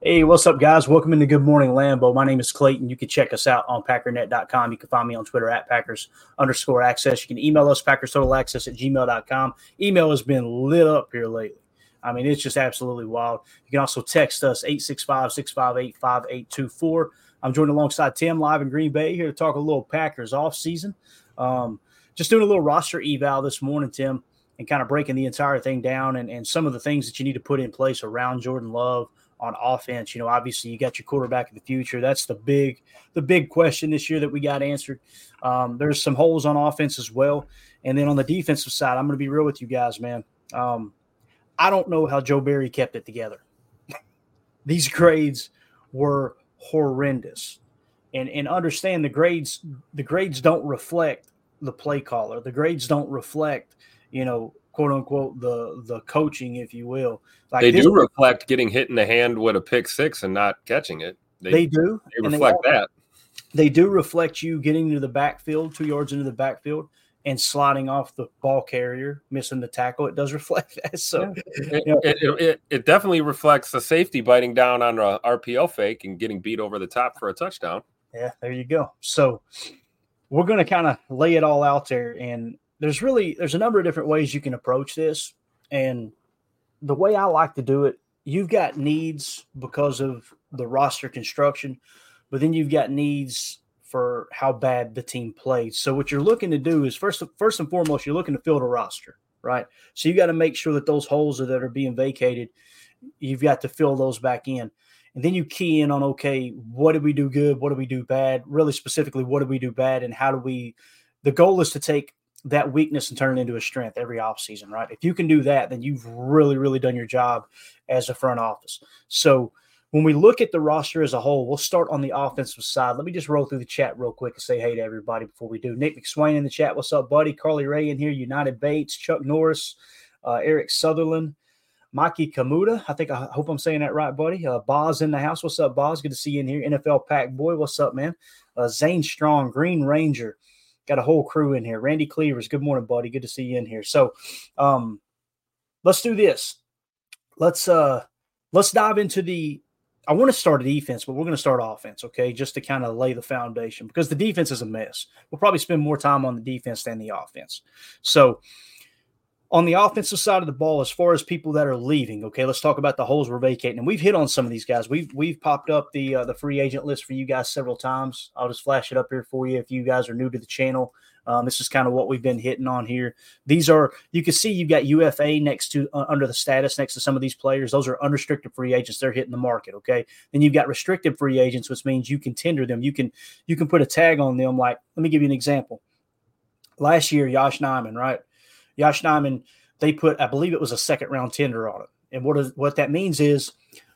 Hey, what's up, guys? Welcome into Good Morning Lambeau. My name is Clayton. You can check us out on packernet.com. You can find me on Twitter at Packers underscore access. You can email us, Packers Total Access at gmail.com. Email has been lit up here lately. I mean, it's just absolutely wild. You can also text us 865 658 5824. I'm joined alongside Tim live in Green Bay here to talk a little Packers off season. Um, just doing a little roster eval this morning, Tim, and kind of breaking the entire thing down and, and some of the things that you need to put in place around Jordan Love on offense. You know, obviously you got your quarterback of the future. That's the big the big question this year that we got answered. Um, there's some holes on offense as well, and then on the defensive side, I'm going to be real with you guys, man. Um, I don't know how Joe Barry kept it together. These grades were horrendous, and and understand the grades the grades don't reflect the play caller. The grades don't reflect you know quote unquote the the coaching, if you will. Like they do reflect getting hit in the hand with a pick six and not catching it. They, they do. They reflect they that. They do reflect you getting into the backfield, two yards into the backfield, and sliding off the ball carrier, missing the tackle. It does reflect that. So it, you know, it, it, it, definitely reflects the safety biting down on a RPO fake and getting beat over the top for a touchdown. Yeah, there you go. So we're going to kind of lay it all out there and there's really there's a number of different ways you can approach this. And the way i like to do it you've got needs because of the roster construction but then you've got needs for how bad the team played. So what you're looking to do is first first and foremost you're looking to fill the roster right? So you got to make sure that those holes that are being vacated you've got to fill those back in. And then you key in on okay what did we do good? What did we do bad? Really specifically what did we do bad? And how do we the goal is to take that weakness and turn it into a strength every offseason, right? If you can do that, then you've really, really done your job as a front office. So when we look at the roster as a whole, we'll start on the offensive side. Let me just roll through the chat real quick and say hey to everybody before we do. Nick McSwain in the chat. What's up, buddy? Carly Ray in here. United Bates, Chuck Norris, uh, Eric Sutherland, Mikey Kamuda. I think I hope I'm saying that right, buddy. Uh, Boz in the house. What's up, Boz? Good to see you in here. NFL Pack Boy. What's up, man? Uh, Zane Strong, Green Ranger got a whole crew in here. Randy Cleavers, good morning, buddy. Good to see you in here. So, um, let's do this. Let's uh, let's dive into the. I want to start a defense, but we're going to start offense, okay? Just to kind of lay the foundation because the defense is a mess. We'll probably spend more time on the defense than the offense. So, on the offensive side of the ball, as far as people that are leaving, okay, let's talk about the holes we're vacating. And we've hit on some of these guys. We've we've popped up the uh, the free agent list for you guys several times. I'll just flash it up here for you if you guys are new to the channel. Um, this is kind of what we've been hitting on here. These are you can see you've got UFA next to uh, under the status next to some of these players. Those are unrestricted free agents. They're hitting the market. Okay, then you've got restricted free agents, which means you can tender them. You can you can put a tag on them. Like let me give you an example. Last year, Yosh Nijman, right? Yosh Nijman they put, I believe it was a second round tender on it. And what is what that means is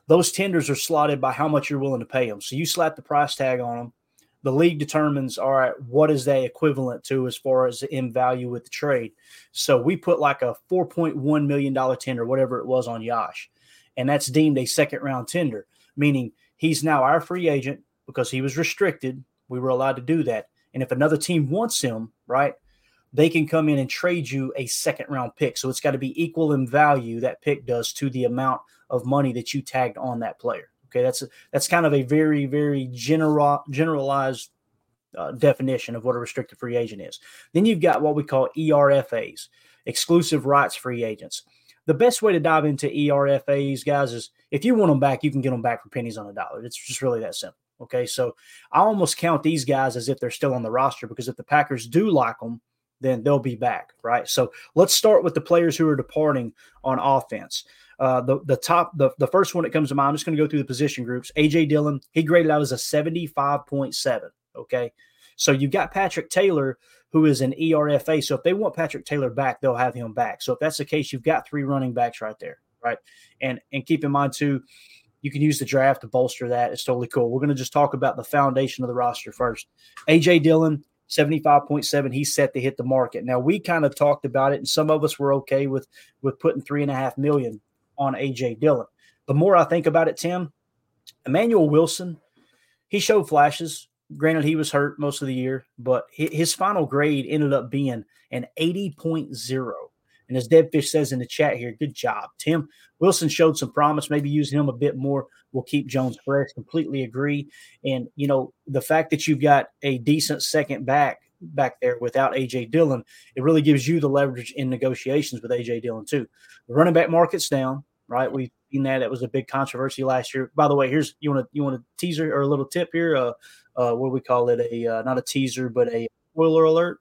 those tenders are slotted by how much you're willing to pay them. So you slap the price tag on them. The league determines, all right, what is they equivalent to as far as in value with the trade. So we put like a $4.1 million tender, whatever it was on Yosh. And that's deemed a second round tender, meaning he's now our free agent because he was restricted. We were allowed to do that. And if another team wants him, right, they can come in and trade you a second round pick. So it's got to be equal in value that pick does to the amount of money that you tagged on that player. Okay, that's a, that's kind of a very very general generalized uh, definition of what a restricted free agent is. Then you've got what we call ERFAs, exclusive rights free agents. The best way to dive into ERFAs, guys, is if you want them back, you can get them back for pennies on a dollar. It's just really that simple. Okay. So I almost count these guys as if they're still on the roster because if the Packers do like them, then they'll be back. Right. So let's start with the players who are departing on offense. Uh, the the top the, the first one that comes to mind. I'm just going to go through the position groups. AJ Dillon, he graded out as a 75.7. Okay. So you've got Patrick Taylor, who is an ERFA. So if they want Patrick Taylor back, they'll have him back. So if that's the case, you've got three running backs right there. Right. And and keep in mind too, you can use the draft to bolster that. It's totally cool. We're going to just talk about the foundation of the roster first. AJ Dillon, 75.7 he's set to hit the market. Now we kind of talked about it and some of us were okay with with putting three and a half million on aj dillon. The more i think about it tim emmanuel wilson he showed flashes. Granted he was hurt most of the year but his final grade ended up being an 80.0 and as Deadfish says in the chat here, good job. Tim. Wilson showed some promise, maybe using him a bit more will keep Jones fresh. Completely agree. And, you know, the fact that you've got a decent second back back there without AJ Dillon, it really gives you the leverage in negotiations with AJ Dillon, too. The running back market's down, right? We've seen that. That was a big controversy last year. By the way, here's you want to you want a teaser or a little tip here. Uh, uh, what do we call it? A uh, not a teaser, but a spoiler alert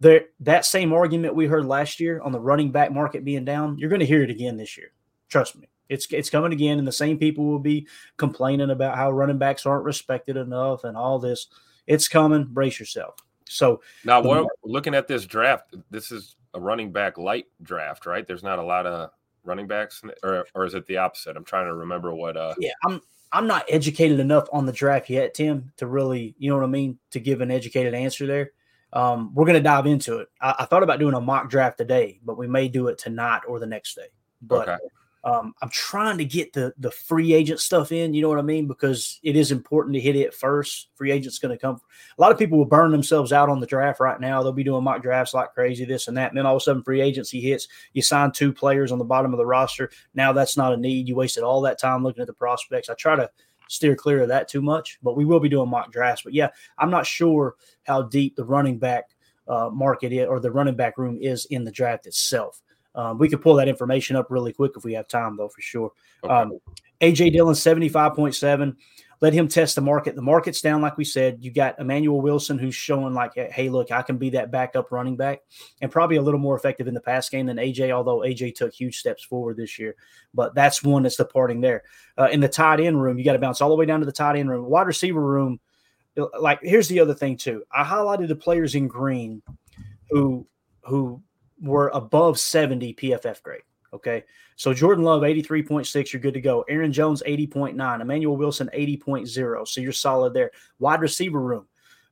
there that same argument we heard last year on the running back market being down, you're going to hear it again this year. Trust me. It's it's coming again, and the same people will be complaining about how running backs aren't respected enough and all this. It's coming. Brace yourself. So now, what, looking at this draft, this is a running back light draft, right? There's not a lot of running backs, or or is it the opposite? I'm trying to remember what. uh Yeah, I'm I'm not educated enough on the draft yet, Tim, to really, you know what I mean, to give an educated answer there. Um, we're going to dive into it. I, I, thought about doing a mock draft today, but we may do it tonight or the next day. But okay. Um, I'm trying to get the the free agent stuff in. You know what I mean? Because it is important to hit it first. Free agents going to come. A lot of people will burn themselves out on the draft right now. They'll be doing mock drafts like crazy, this and that. And then all of a sudden, free agency hits. You sign two players on the bottom of the roster. Now that's not a need. You wasted all that time looking at the prospects. I try to steer clear of that too much. But we will be doing mock drafts. But yeah, I'm not sure how deep the running back uh, market or the running back room is in the draft itself. Um, we could pull that information up really quick if we have time, though, for sure. Okay. Um, AJ Dillon, 75.7 let him test the market. The market's down, like we said. You got Emmanuel Wilson, who's showing like, hey, look, I can be that backup running back, and probably a little more effective in the pass game than AJ. Although AJ took huge steps forward this year, but that's one that's departing there. Uh, in the tight end room, you got to bounce all the way down to the tight end room. Wide receiver room, uh, like here's the other thing too. I highlighted the players in green who who were above 70 PFF grade. Okay. So Jordan Love, 83.6, you're good to go. Aaron Jones, 80.9. Emmanuel Wilson, 80.0. So you're solid there. Wide receiver room.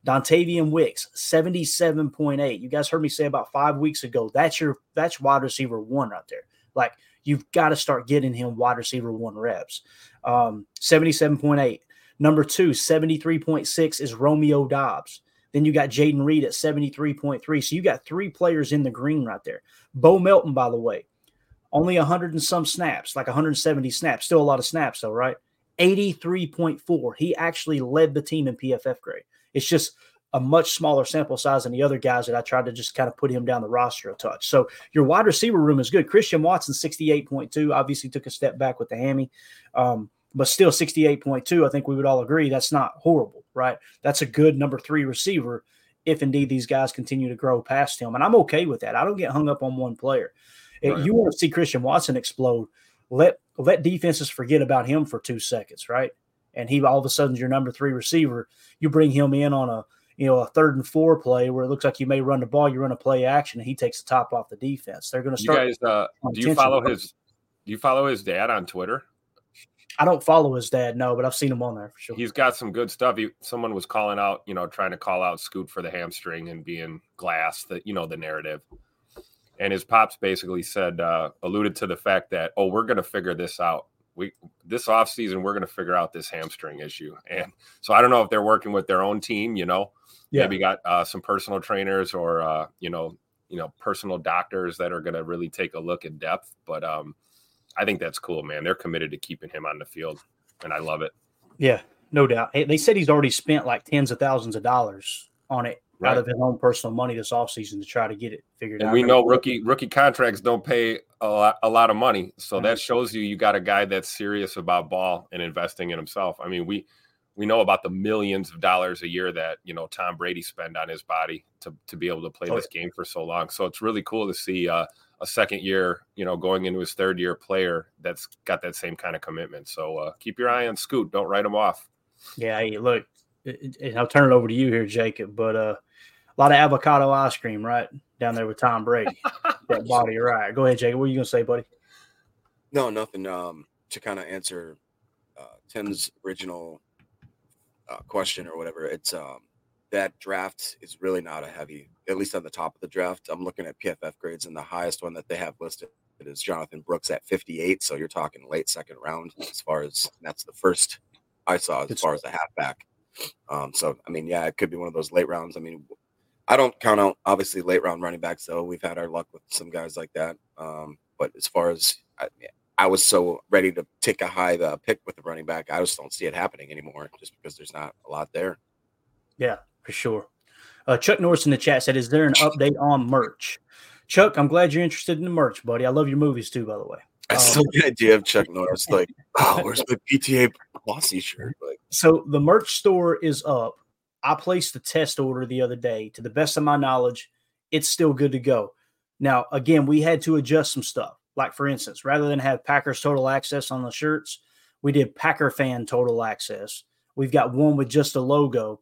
Dontayvion Wicks, 77.8. You guys heard me say about five weeks ago. That's your that's wide receiver one right there. Like you've got to start getting him wide receiver one reps. Um, 77.8. Number two, 73.6 is Romeo Doubs. Then you got Jayden Reed at 73.3. So you got three players in the green right there. Bo Melton, by the way, only 100 and some snaps, like 170 snaps. Still a lot of snaps, though, right? 83.4. He actually led the team in PFF grade. It's just a much smaller sample size than the other guys that I tried to just kind of put him down the roster a touch. So your wide receiver room is good. Christian Watson, 68.2, obviously took a step back with the hammy, um, but still 68.2. I think we would all agree that's not horrible, right? That's a good number three receiver if indeed these guys continue to grow past him. And I'm okay with that. I don't get hung up on one player. Right. You want to see Christian Watson explode. Let let defenses forget about him for two seconds, right? And he all of a sudden your number three receiver. You bring him in on a you know a third and four play where it looks like you may run the ball, you run a play action, and he takes the top off the defense. They're going to start. You guys, uh, do you follow his? Do you follow his dad on Twitter? I don't follow his dad, no, but I've seen him on there for sure. He's got some good stuff. He, someone was calling out, you know, trying to call out Scoot for the hamstring and being glass, that you know, the narrative and his pops basically said uh, alluded to the fact that oh we're going to figure this out we this off season we're going to figure out this hamstring issue and so i don't know if they're working with their own team you know yeah. maybe got uh, some personal trainers or uh, you know you know personal doctors that are going to really take a look in depth but um i think that's cool man they're committed to keeping him on the field and i love it yeah no doubt. They said he's already spent like tens of thousands of dollars on it right. out of his own personal money this offseason to try to get it figured and out. We know rookie rookie contracts don't pay a lot, a lot of money, so mm-hmm. that shows you you got a guy that's serious about ball and investing in himself. I mean, we we know about the millions of dollars a year that you know Tom Brady spend on his body to to be able to play oh, this game for so long. So it's really cool to see uh, a second year, you know, going into his third year player that's got that same kind of commitment. So uh, keep your eye on Scoot. Don't write him off. Yeah, hey, look, and I'll turn it over to you here, Jacob. But uh, a lot of avocado ice cream, right down there with Tom Brady. that body, right? Go ahead, Jacob. What are you gonna say, buddy? No, nothing. Um, to kind of answer uh, Tim's original uh, question or whatever, it's um, that draft is really not a heavy, at least on the top of the draft. I'm looking at PFF grades, and the highest one that they have listed is Jonathan Brooks at 58. So you're talking late second round as far as that's the first I saw as far as a halfback. Um, so I mean, yeah, it could be one of those late rounds. I mean, I don't count out obviously late round running backs though. We've had our luck with some guys like that. Um, but as far as I, I, was so ready to take a high uh, pick with the running back, I just don't see it happening anymore, just because there's not a lot there. Yeah, for sure. Uh, Chuck Norris in the chat said, "Is there an update on merch?" Chuck, I'm glad you're interested in the merch, buddy. I love your movies too, by the way. I still um, the idea of Chuck Norris like, oh, where's my PTA bossy shirt? Like, so the merch store is up. I placed the test order the other day. To the best of my knowledge, it's still good to go. Now, again, we had to adjust some stuff. Like for instance, rather than have Packers total access on the shirts, we did Packer fan total access. We've got one with just a logo,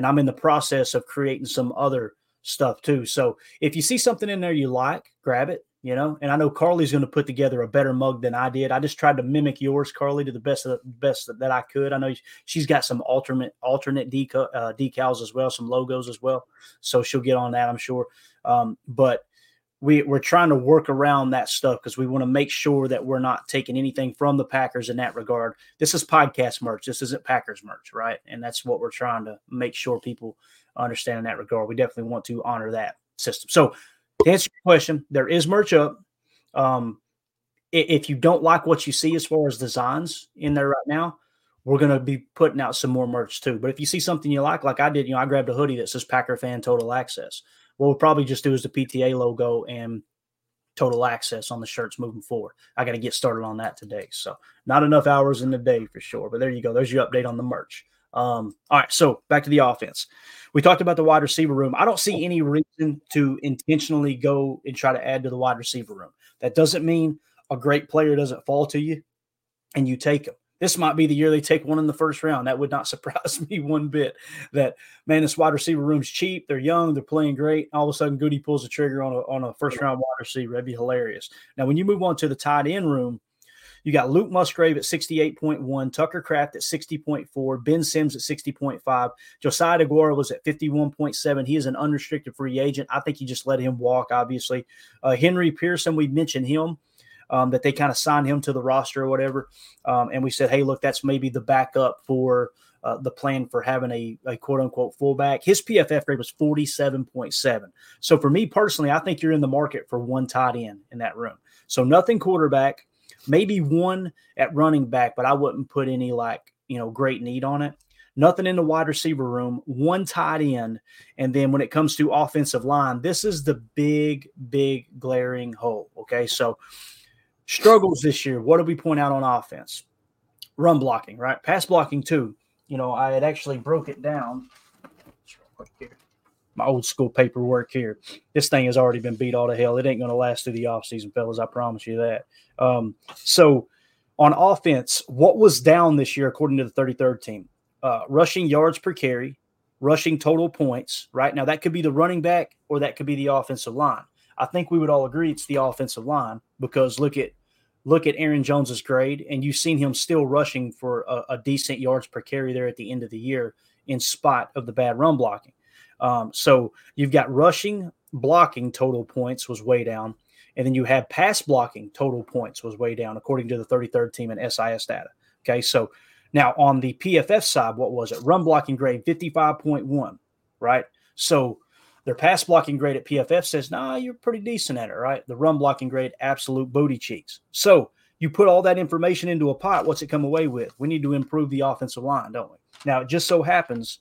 and I'm in the process of creating some other stuff too. So if you see something in there you like, grab it you know. And I know Carly's going to put together a better mug than I did. I just tried to mimic yours, Carly, to the best of the best that I could. I know she's got some alternate alternate uh, decals as well, some logos as well. So she'll get on that, I'm sure. Um, but we, we're trying to work around that stuff because we want to make sure that we're not taking anything from the Packers in that regard. This is podcast merch. This isn't Packers merch, right? And that's what we're trying to make sure people understand in that regard. We definitely want to honor that system. So to answer your question, there is merch up. Um, if you don't like what you see as far as designs in there right now, we're going to be putting out some more merch too. But if you see something you like, like I did, you know, I grabbed a hoodie that says Packer Fan Total Access. What we'll probably just do is the PTA logo and total access on the shirts moving forward. I got to get started on that today. So not enough hours in the day for sure. But there you go. There's your update on the merch. Um, all right, so back to the offense. We talked about the wide receiver room. I don't see any reason to intentionally go and try to add to the wide receiver room. That doesn't mean a great player doesn't fall to you and you take them. This might be the year they take one in the first round. That would not surprise me one bit. That man, this wide receiver room's cheap. They're young. They're playing great. All of a sudden, Goody pulls the trigger on a on a first round wide receiver. That'd be hilarious. Now, when you move on to the tight end room, you got Luke Musgrave at 68.1, Tucker Kraft at 60.4, Ben Sims at 60.5. Josiah Deguara was at 51.7. He is an unrestricted free agent. I think you just let him walk, obviously. Uh, Henry Pearson, we mentioned him. Um, that they kind of signed him to the roster or whatever. Um, and we said, hey, look, that's maybe the backup for uh, the plan for having a, a, quote unquote fullback. His PFF grade was 47.7. So for me personally, I think you're in the market for one tight end in that room. So nothing quarterback, maybe one at running back, but I wouldn't put any like, you know, great need on it. Nothing in the wide receiver room, one tight end. And then when it comes to offensive line, this is the big, big glaring hole. Okay. So struggles this year. What do we point out on offense? Run blocking, right? Pass blocking, too. You know, I had actually broke it down. My old school paperwork here. This thing has already been beat all to hell. It ain't going to last through the offseason, fellas. I promise you that. Um, so on offense, what was down this year according to the 33rd team? Uh, rushing yards per carry, rushing total points. Right now, that could be the running back or that could be the offensive line. I think we would all agree it's the offensive line because look at look at Aaron Jones's grade, and you've seen him still rushing for a, a, decent yards per carry there at the end of the year, in spite of the bad run blocking. Um, so you've got rushing, blocking total points was way down. And then you have pass blocking total points was way down, according to the 33rd team in SIS data. Okay. So now on the PFF side, what was it? Run blocking grade 55.1, right? So their pass blocking grade at PFF says, nah, you're pretty decent at it, right? The run blocking grade, absolute booty cheeks. So you put all that information into a pot, what's it come away with? We need to improve the offensive line, don't we? Now, it just so happens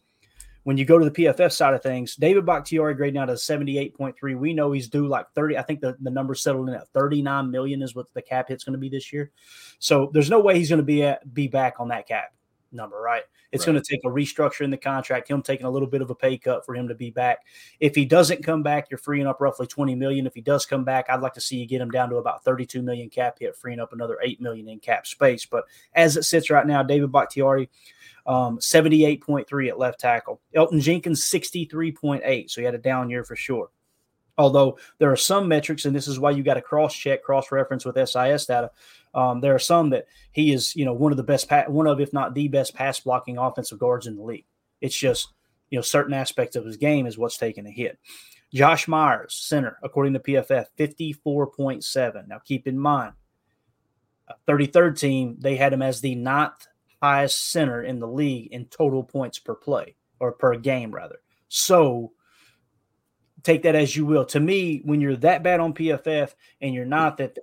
when you go to the PFF side of things, David Bakhtiari grade now to 78.3. We know he's due like 30. I think the, the number settled in at 39 million is what the cap hit's going to be this year. So there's no way he's going to be at, be back on that cap number, right? It's right. going to take a restructure in the contract, him taking a little bit of a pay cut for him to be back. If he doesn't come back, you're freeing up roughly 20 million. If he does come back, I'd like to see you get him down to about 32 million cap hit, freeing up another 8 million in cap space. But as it sits right now, David Bakhtiari, um, 78.3 at left tackle. Elgton Jenkins, 63.8. So he had a down year for sure. Although there are some metrics, and this is why you got to cross check, cross reference with SIS data. Um, there are some that he is, you know, one of the best, pa- one of, if not the best pass blocking offensive guards in the league. It's just, you know, certain aspects of his game is what's taking a hit. Josh Myers, center, according to PFF, 54.7. Now keep in mind, 33rd team, they had him as the ninth highest center in the league in total points per play or per game, rather. So take that as you will. To me, when you're that bad on PFF and you're not that,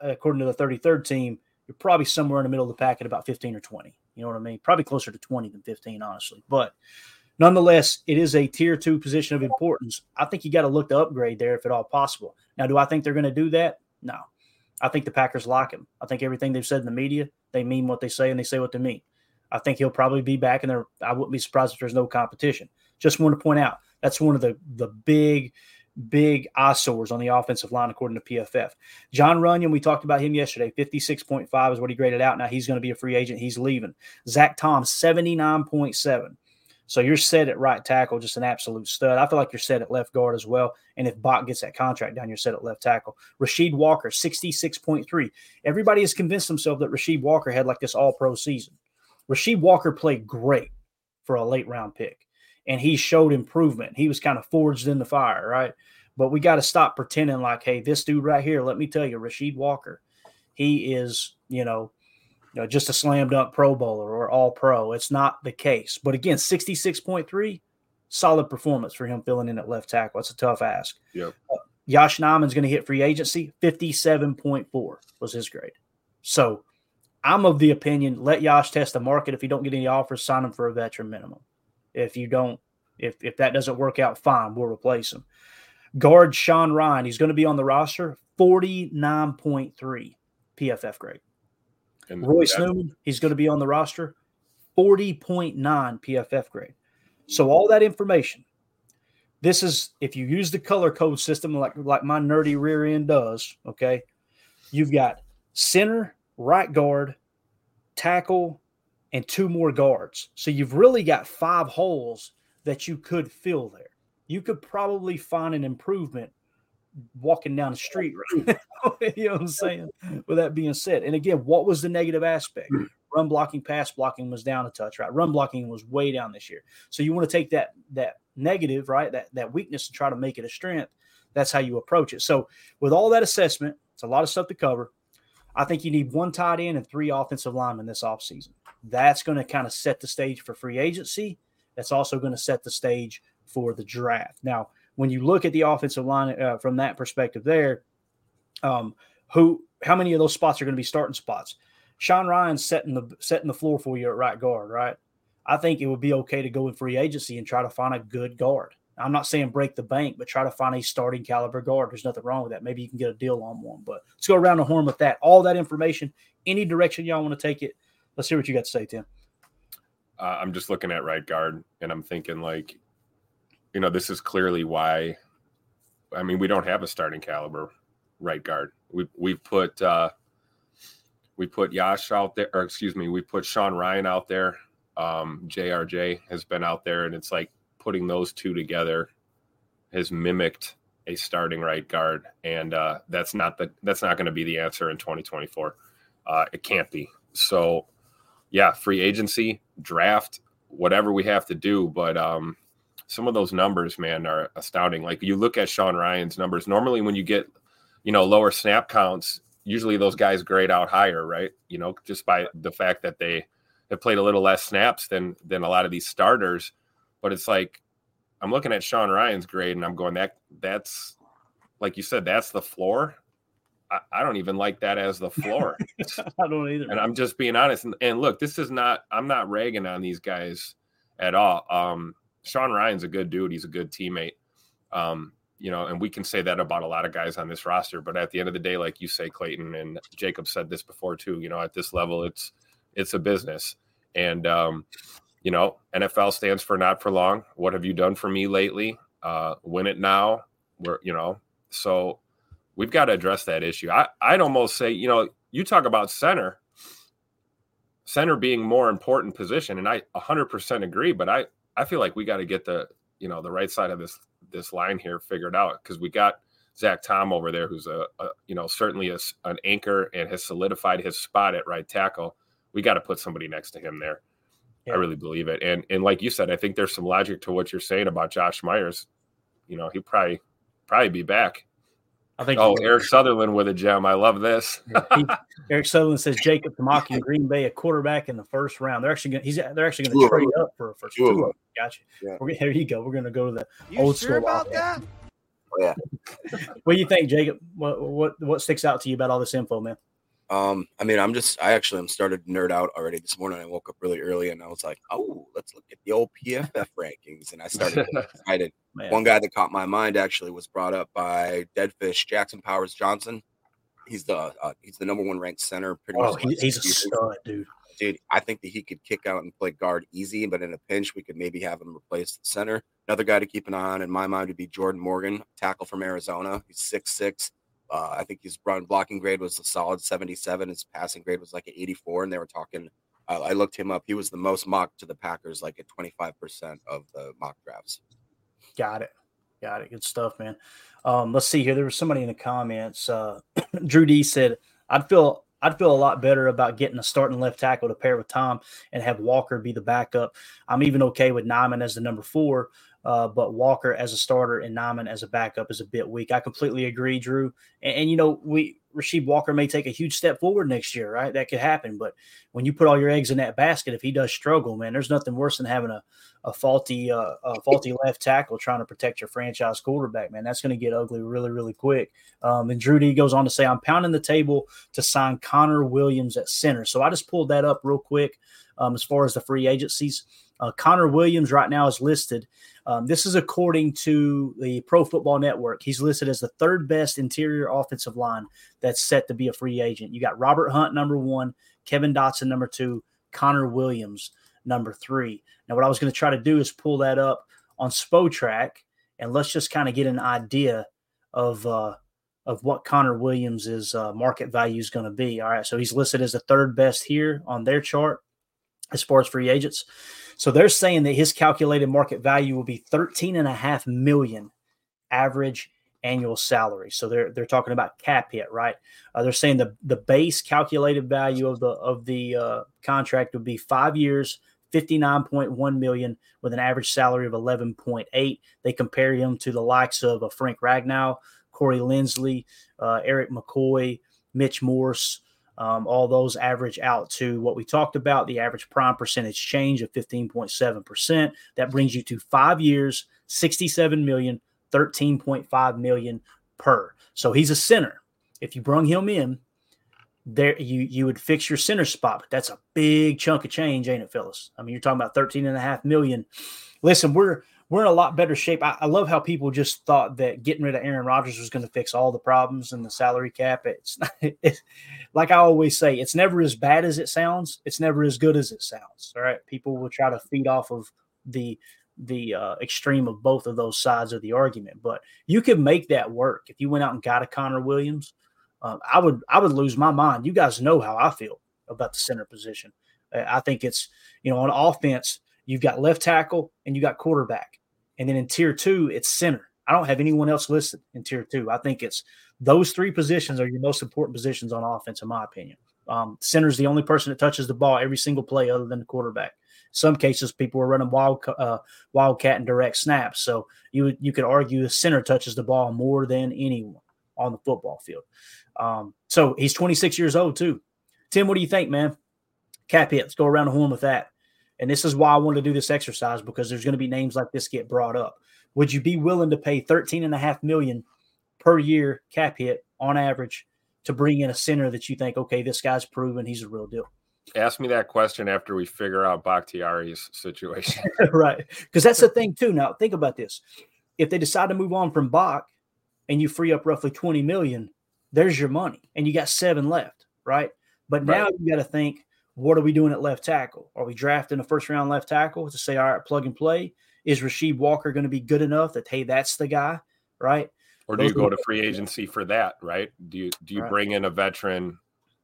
according to the 33rd team, you're probably somewhere in the middle of the pack at about 15 or 20. You know what I mean? Probably closer to 20 than 15, honestly. But nonetheless, it is a tier two position of importance. I think you got to look to upgrade there if at all possible. Now, do I think they're going to do that? No. I think the Packers like him. I think everything they've said in the media, they mean what they say and they say what they mean. I think he'll probably be back, and there. I wouldn't be surprised if there's no competition. Just want to point out that's one of the the big big eyesores on the offensive line, according to PFF. Jon Runyan, we talked about him yesterday. 56.5 is what he graded out. Now he's going to be a free agent. He's leaving. Zach Tom, 79.7. So you're set at right tackle, just an absolute stud. I feel like you're set at left guard as well. And if Bach gets that contract down, you're set at left tackle. Rasheed Walker, 66.3. Everybody has convinced themselves that Rasheed Walker had like this all pro season. Rasheed Walker played great for a late round pick, and he showed improvement. He was kind of forged in the fire, right? But we got to stop pretending like, hey, this dude right here, let me tell you, Rasheed Walker, he is, you know, you know, just a slam dunk Pro Bowler or All Pro. It's not the case. But again, 66.3, solid performance for him filling in at left tackle. That's a tough ask. Yep. Uh, Nijman's going to hit free agency. 57.4 was his grade. So I'm of the opinion let Yosh test the market. If you don't get any offers, sign him for a veteran minimum. If you don't, if if that doesn't work out, fine, we'll replace him. Guard Sean Rhyan, he's going to be on the roster, 49.3 PFF grade. And Royce Newman, he's going to be on the roster, 40.9 PFF grade. So all that information, this is if you use the color code system like like my nerdy rear end does, okay, you've got center, right guard, tackle, and two more guards. So you've really got five holes that you could fill there. You could probably find an improvement walking down the street, right? you know what I'm saying? With that being said, and again, what was the negative aspect? Run blocking, pass blocking was down a touch, right? Run blocking was way down this year. So you want to take that that negative, right? That that weakness and try to make it a strength. That's how you approach it. So with all that assessment, it's a lot of stuff to cover. I think you need one tight end and three offensive linemen this offseason. That's going to kind of set the stage for free agency. That's also going to set the stage for the draft. Now, when you look at the offensive line uh, from that perspective, there, um, who, how many of those spots are going to be starting spots? Sean Rhyan's setting the setting the floor for you at right guard, right? I think it would be okay to go in free agency and try to find a good guard. I'm not saying break the bank, but try to find a starting caliber guard. There's nothing wrong with that. Maybe you can get a deal on one. But let's go around the horn with that. All that information, any direction y'all want to take it. Let's hear what you got to say, Tim. Uh, I'm just looking at right guard, and I'm thinking like, you know, this is clearly why. I mean, we don't have a starting caliber right guard. We we've put uh, we put Yosh out there, or excuse me, we put Sean Rhyan out there. Um, JRJ has been out there, and it's like putting those two together has mimicked a starting right guard, and uh, that's not the that's not going to be the answer in 2024. Uh, it can't be. So, yeah, free agency, draft, whatever we have to do, but um, some of those numbers, man, are astounding. Like you look at Sean Rhyan's numbers. Normally, when you get you know lower snap counts, usually those guys grade out higher, right? You know, just by the fact that they have played a little less snaps than than a lot of these starters but it's like I'm looking at Sean Rhyan's grade and I'm going that that's like you said, that's the floor. I, I don't even like that as the floor. I don't either. And I'm just being honest. And, and, look, this is not I'm not ragging on these guys at all. Um, Sean Rhyan's a good dude. He's a good teammate. Um, you know, and we can say that about a lot of guys on this roster. But at the end of the day, like you say, Clayton and Jacob said this before too. You know, at this level, it's it's a business, and um, you know, NFL stands for not for long. What have you done for me lately? Uh, win it now. We're you know, so we've got to address that issue. I I'd almost say you know, you talk about center, center being more important position, and I 100% agree. But I I feel like we got to get the you know the right side of this this line here figured out because we got Zach Tom over there, who's a, a you know certainly a, an anchor and has solidified his spot at right tackle. We got to put somebody next to him there. Yeah. I really believe it, and and like you said, I think there's some logic to what you're saying about Josh Myers. You know, he probably probably be back. I think. Oh, Eric Sutherland with a gem. I love this. he, Eric Sutherland says Jacob Tamaki in Green Bay a quarterback in the first round. They're actually going. He's they're actually going to trade up for a first. Two Gotcha. Yeah. We're, there you go. We're going to go to the you old sure school. About that? Oh, yeah. what do you think, Jacob? What what what sticks out to you about all this info, man? Um, I mean, I'm just I actually am started to nerd out already this morning. I woke up really early and I was like, oh, let's look at the old PFF rankings. And I started excited. One guy that caught my mind actually was brought up by Deadfish Jackson Powers Johnson. He's the uh, he's the number one ranked center. Pretty oh, much. he's a stud, dude. Dude, I think that he could kick out and play guard easy, but in a pinch, we could maybe have him replace the center. Another guy to keep an eye on in my mind would be Jordan Morgan, tackle from Arizona. He's six six uh, I think his run blocking grade was a solid 77. His passing grade was like an 84. And they were talking, uh, I looked him up. He was the most mocked to the Packers, like at 25% of the mock drafts. Got it. Got it. Good stuff, man. Um, let's see here. There was somebody in the comments. Uh, Drew D said, I'd feel I'd feel a lot better about getting a starting left tackle to pair with Tom and have Walker be the backup. I'm even okay with Nijman as the number four, uh, but Walker as a starter and Nijman as a backup is a bit weak. I completely agree, Drew. And, and, you know, we Rasheed Walker may take a huge step forward next year, right? That could happen. But when you put all your eggs in that basket, if he does struggle, man, there's nothing worse than having a, a faulty uh, a faulty left tackle trying to protect your franchise quarterback, man. That's going to get ugly really, really quick. Um, and Drew D goes on to say, I'm pounding the table to sign Connor Williams at center. So I just pulled that up real quick um, as far as the free agencies. Uh, Connor Williams right now is listed. Um, this is according to the Pro Football Network. He's listed as the third best interior offensive line that's set to be a free agent. You got Robert Hunt, number one, Kevin Dotson, number two, Connor Williams, number three. Now, what I was going to try to do is pull that up on Spotrac, and let's just kind of get an idea of uh, of what Connor Williams' uh, market value is going to be. All right, so he's listed as the third best here on their chart as far as free agents. So they're saying that his calculated market value will be 13 and a half million average annual salary. So they're they're talking about cap hit, right? Uh, they're saying the the base calculated value of the of the uh, contract would be five years, 59.1 million with an average salary of 11.8. They compare him to the likes of uh, Frank Ragnow, Corey Linsley, uh, Erik McCoy, Mitch Morse, um, all those average out to what we talked about the average prime percentage change of 15.7%. That brings you to five years, 67 million, 13.5 million per. So he's a center. If you brung him in, there you you would fix your center spot, but that's a big chunk of change, ain't it, Phyllis? I mean, you're talking about 13 and a half million. Listen, we're we're in a lot better shape. I, I, love how people just thought that getting rid of Aaron Rodgers was going to fix all the problems in the salary cap. It's, it's like I always say, it's never as bad as it sounds. It's never as good as it sounds. All right, people will try to feed off of the the uh, extreme of both of those sides of the argument, but you could make that work if you went out and got a Connor Williams. Uh, I would I would lose my mind. You guys know how I feel about the center position. I think it's you know on offense you've got left tackle and you got quarterback and then in tier two, it's center. I don't have anyone else listed in tier two. I think it's those three positions are your most important positions on offense, in my opinion. Um, center is the only person that touches the ball every single play other than the quarterback. Some cases, people are running wild uh, wildcat and direct snaps. So you you could argue the center touches the ball more than anyone on the football field. Um, so he's 26 years old too. Tim, what do you think, man? Cap hit. Let's go around the horn with that. And this is why I wanted to do this exercise because there's going to be names like this get brought up. Would you be willing to pay 13 and a half million per year cap hit on average to bring in a center that you think, okay, this guy's proven he's a real deal? Ask me that question after we figure out Bakhtiari's situation. right. Because that's the thing, too. Now, think about this. If they decide to move on from Bach and you free up roughly 20 million, there's your money. And you got seven left, right? But now right. you got to think, what are we doing at left tackle? Are we drafting a first round left tackle to say, all right, plug and play? Is Rasheed Walker going to be good enough that, hey, that's the guy, right? Or do Those you go to free agency for that, right? Do you do you right. bring in a veteran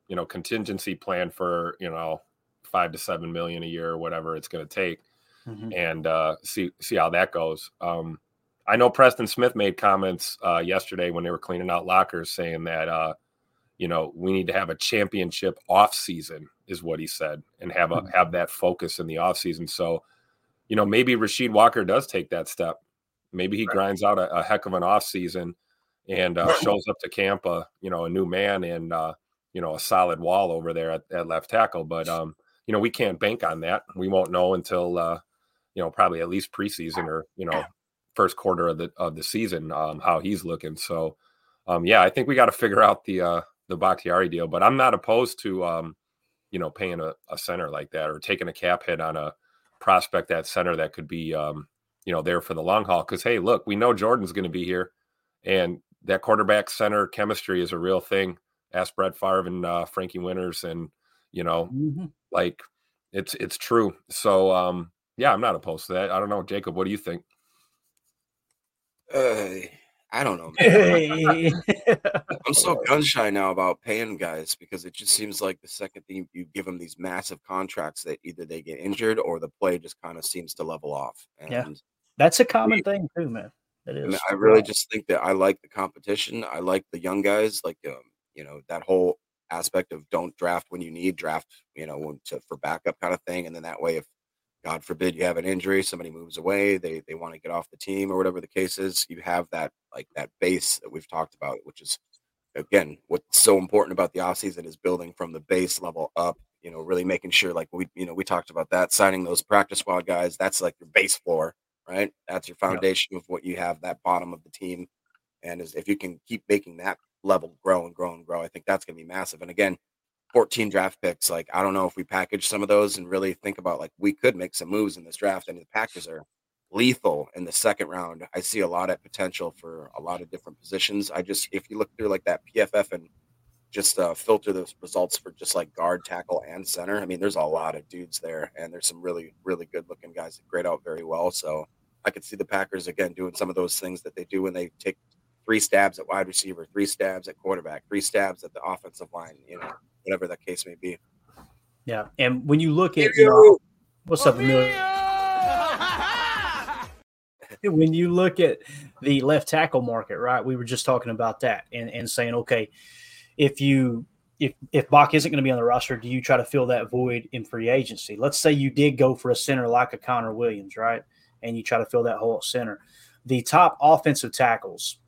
you know contingency plan for you know five to seven million a year or whatever it's going to take mm-hmm. and uh, see see how that goes um, i know preston smith made comments uh, yesterday when they were cleaning out lockers saying that uh, you know we need to have a championship off season is what he said and have a mm-hmm. have that focus in the off season so you know maybe rasheed walker does take that step maybe he right. grinds out a, a, heck of an off season and uh, shows up to camp a you know a new man and uh, you know a solid wall over there at, at left tackle. But um, you know we can't bank on that. We won't know until uh, you know probably at least preseason or you know first quarter of the of the season um, how he's looking. So um, yeah, I think we got to figure out the uh, the Bakhtiari deal. But I'm not opposed to um, you know paying a, a center like that or taking a cap hit on a prospect at center that could be um, you know there for the long haul. Because hey, look, we know Jordan's going to be here, and that quarterback center chemistry is a real thing ask Brett Favre and uh, Frankie Winters, and you know, mm-hmm. like it's it's true. So um, yeah, I'm not opposed to that. I don't know, Jacob. What do you think? Uh, I don't know. Hey. I'm so gun shy now about paying guys because it just seems like the second thing you give them these massive contracts that either they get injured or the play just kind of seems to level off. And yeah, that's a common we, thing too, man. It is. I really just think that I like the competition. I like the young guys. Like um, you know that whole aspect of don't draft when you need draft you know to, for backup kind of thing and then that way if god forbid you have an injury somebody moves away they they want to get off the team or whatever the case is you have that like that base that we've talked about which is again what's so important about the offseason is building from the base level up you know really making sure like we you know we talked about that signing those practice squad guys that's like your base floor right that's your foundation yep. of what you have that bottom of the team and is if you can keep making that level grow and grow and grow. I think that's going to be massive. And again, 14 draft picks. Like, I don't know if we package some of those and really think about like we could make some moves in this draft. Mean, the Packers are lethal in the second round. I see a lot of potential for a lot of different positions. I just, if you look through like that PFF and just uh, filter those results for just like guard, tackle, and center. I mean, there's a lot of dudes there, and there's some really, really good looking guys that grade out very well. So I could see the Packers again doing some of those things that they do when they take three stabs at wide receiver, three stabs at quarterback, three stabs at the offensive line, you know, whatever that case may be. Yeah. And when you look at, you know, what's up, Emilio? when you look at the left tackle market, right? We were just talking about that and, and saying, okay, if you if if Bach isn't going to be on the roster, do you try to fill that void in free agency? Let's say you did go for a center like a Connor Williams, right? And you try to fill that hole at center. The top offensive tackles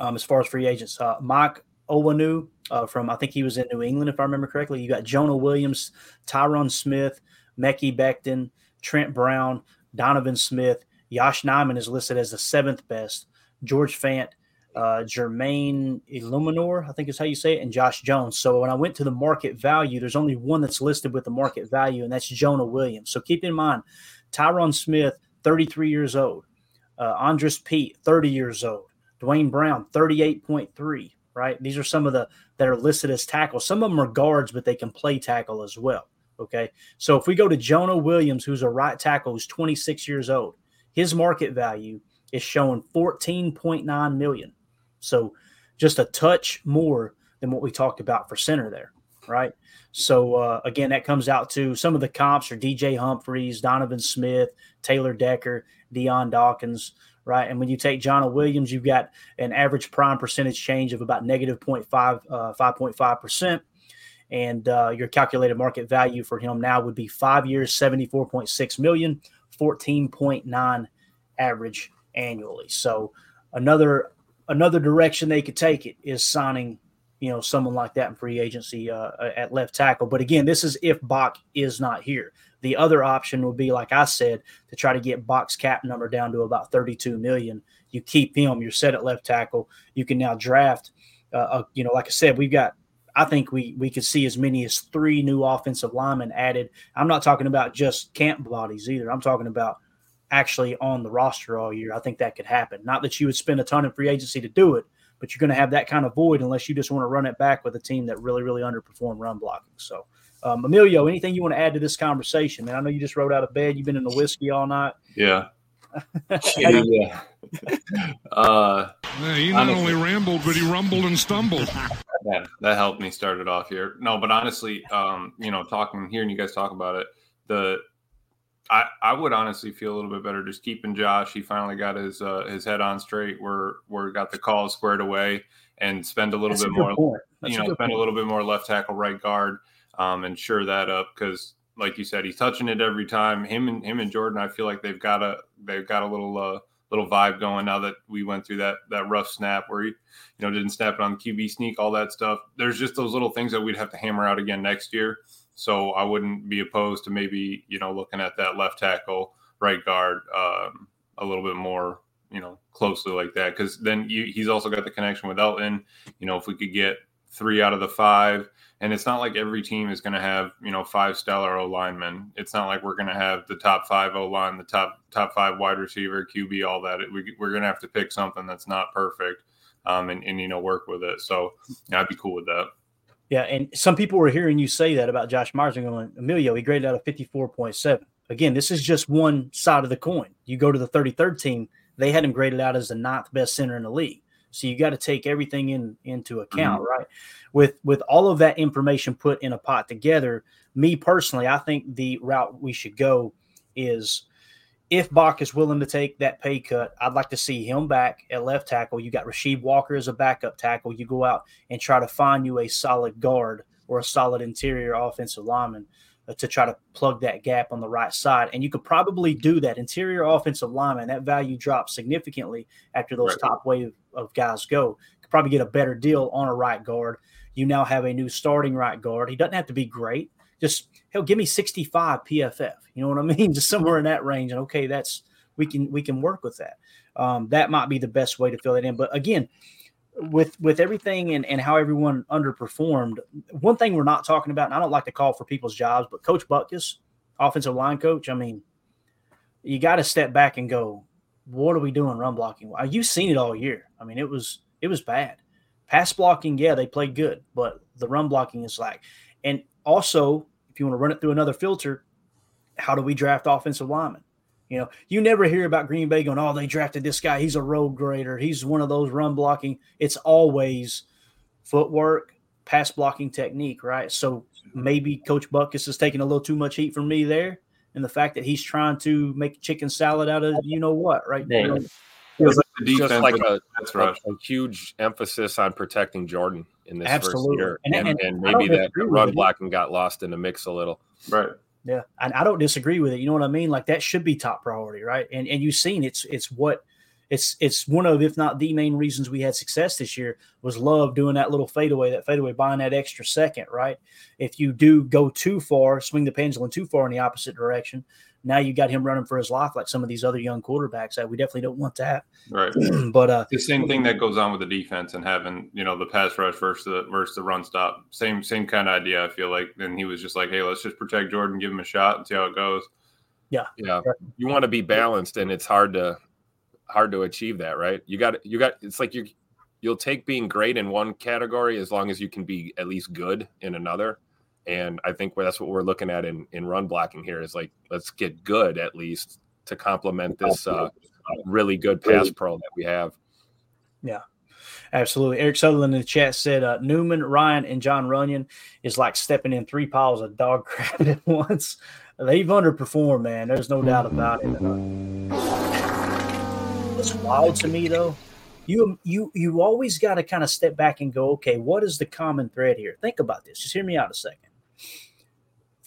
um, as far as free agents. Uh, Mike Onwenu uh, from I think he was in New England if I remember correctly. You got Jonah Williams, Tyron Smith, Mekhi Becton, Trent Brown, Donovan Smith. Yosh Nijman is listed as the seventh best. George Fant, uh, Jermaine Eluemunor, I think is how you say it, and Josh Jones. So when I went to the market value, there's only one that's listed with the market value, and that's Jonah Williams. So keep in mind, Tyron Smith, 33 years old. Uh, Andrus Peat, 30 years old. Duane Brown, 38.3, right? These are some of the that are listed as tackles. Some of them are guards, but they can play tackle as well. Okay. So if we go to Jonah Williams, who's a right tackle, who's 26 years old, his market value is showing 14.9 million. So just a touch more than what we talked about for center there. Right. So uh, again, that comes out to some of the comps are DJ Humphries, Donovan Smith, Taylor Decker, Dion Dawkins right? And when you take John Williams, you've got an average prime percentage change of about negative 0.5, uh, 5.5%. And uh, your calculated market value for him now would be five years, 74.6 million, 14.9 average annually. So another another direction they could take it is signing, you know, someone like that in free agency uh, at left tackle. But again, this is if Bach is not here. The other option would be, like I said, to try to get box cap number down to about 32 million. You keep him, you're set at left tackle. You can now draft. Uh, you know, like I said, we've got I think we we could see as many as three new offensive linemen added. I'm not talking about just camp bodies either. I'm talking about actually on the roster all year. I think that could happen. Not that you would spend a ton in free agency to do it, but you're going to have that kind of void unless you just want to run it back with a team that really, really underperformed run blocking. So, um, Emilio, anything you want to add to this conversation? Man, I know you just rode out of bed. You've been in the whiskey all night. Yeah. yeah. uh, yeah, he not honestly, only rambled, but he rumbled and stumbled. Yeah, that helped me start it off here. No, but honestly, um, you know, talking, hearing you guys talk about it, the I, I would honestly feel a little bit better just keeping Josh. He finally got his uh, his head on straight. We're we're got the call squared away and spend a little That's bit a more, you know, spend point. a little bit more left tackle, right guard, um, and sure that up because, like you said, he's touching it every time. Him and him and Jordan, I feel like they've got a they've got a little uh, little vibe going now that we went through that that rough snap where he, you know, didn't snap it on the QB sneak, all that stuff. There's just those little things that we'd have to hammer out again next year. So I wouldn't be opposed to maybe you know looking at that left tackle, right guard um, a little bit more you know closely like that because then you, he's also got the connection with Elgton. You know if we could get three out of the five. And it's not like every team is going to have, you know, five stellar O linemen. It's not like we're going to have the top five O line, the top top five wide receiver, QB, all that. We, we're going to have to pick something that's not perfect, um, and, and you know work with it. So yeah, I'd be cool with that. Yeah, and some people were hearing you say that about Josh Myers and going, Emilio, he graded out a 54.7. Again, this is just one side of the coin. You go to the 33rd team, they had him graded out as the ninth best center in the league. So you got to take everything in into account, mm-hmm. right? With with all of that information put in a pot together, me personally, I think the route we should go is if Bakh is willing to take that pay cut, I'd like to see him back at left tackle. You got Rasheed Walker as a backup tackle. You go out and try to find you a solid guard or a solid interior offensive lineman to try to plug that gap on the right side. And you could probably do that. Interior offensive lineman, that value drops significantly after those right. top wave of guys go. Could probably get a better deal on a right guard. You now have a new starting right guard. He doesn't have to be great. Just he'll give me 65 PFF. You know what I mean? Just somewhere in that range. And okay, that's we can we can work with that. Um, that might be the best way to fill it in. But again, with with everything and, and how everyone underperformed, one thing we're not talking about, and I don't like to call for people's jobs, but Coach Butkus, offensive line coach, I mean, you got to step back and go, what are we doing run blocking? Uh, you've seen it all year. I mean, it was it was bad. Pass blocking, yeah, they played good, but the run blocking is like, and also if you want to run it through another filter, how do we draft offensive linemen? You know, you never hear about Green Bay going, oh, they drafted this guy. He's a road grader. He's one of those run blocking. It's always footwork, pass blocking technique, right? So mm-hmm. maybe Coach Butkus is taking a little too much heat from me there. And the fact that he's trying to make chicken salad out of you know what, right? Yeah. Feels like the defense just like a, a, a, huge emphasis on protecting Jordan in this Absolutely. first year, and, and, and, and maybe that run blocking got lost in the mix a little. Right. Yeah, and I don't disagree with it. You know what I mean? Like that should be top priority, right? And and you've seen it's it's what it's it's one of if not the main reasons we had success this year was love doing that little fadeaway, that fadeaway, buying that extra second, right? If you do go too far, swing the pendulum too far in the opposite direction, now you got him running for his life like some of these other young quarterbacks. That we definitely don't want that. Right. but uh, the same thing that goes on with the defense and having you know the pass rush versus the versus the run stop. Same same kind of idea. I feel like. Then he was just like, hey, let's just protect Jordan, give him a shot, and see how it goes. Yeah. Yeah. You want to be balanced, and it's hard to hard to achieve that, right? You got you got. It's like you you'll take being great in one category as long as you can be at least good in another and I think that's what we're looking at in, in run blocking here is like, let's get good at least to complement this uh, really good pass pro that we have. Yeah, absolutely. Eric Sutherland in the chat said uh, Newman, Rhyan, and Jon Runyan is like stepping in three piles of dog crap at once. They've underperformed, man. There's no doubt about it. it's wild to me, though. You you you always got to kind of step back and go, okay, what is the common thread here? Think about this. Just hear me out a second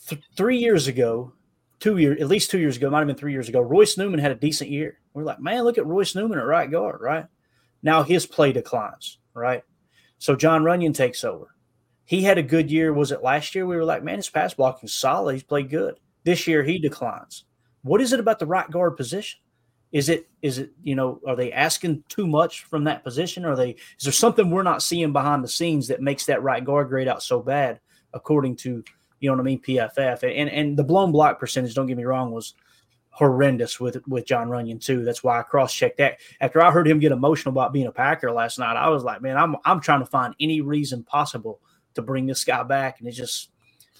th- three years ago, two years, at least two years ago, might have been three years ago, Royce Newman had a decent year. We're like, man, look at Royce Newman at right guard, right? Now his play declines, right? So Jon Runyan takes over. He had a good year. Was it last year? We were like, man, his pass blocking solid. He's played good. This year he declines. What is it about the right guard position? Is it is it you know are they asking too much from that position? Are they is there something we're not seeing behind the scenes that makes that right guard grade out so bad? According to you know what I mean PFF and and the blown block percentage. Don't get me wrong was horrendous with with Jon Runyan too. That's why I cross checked that. After I heard him get emotional about being a Packer last night, I was like, man, I'm I'm trying to find any reason possible to bring this guy back, and it's just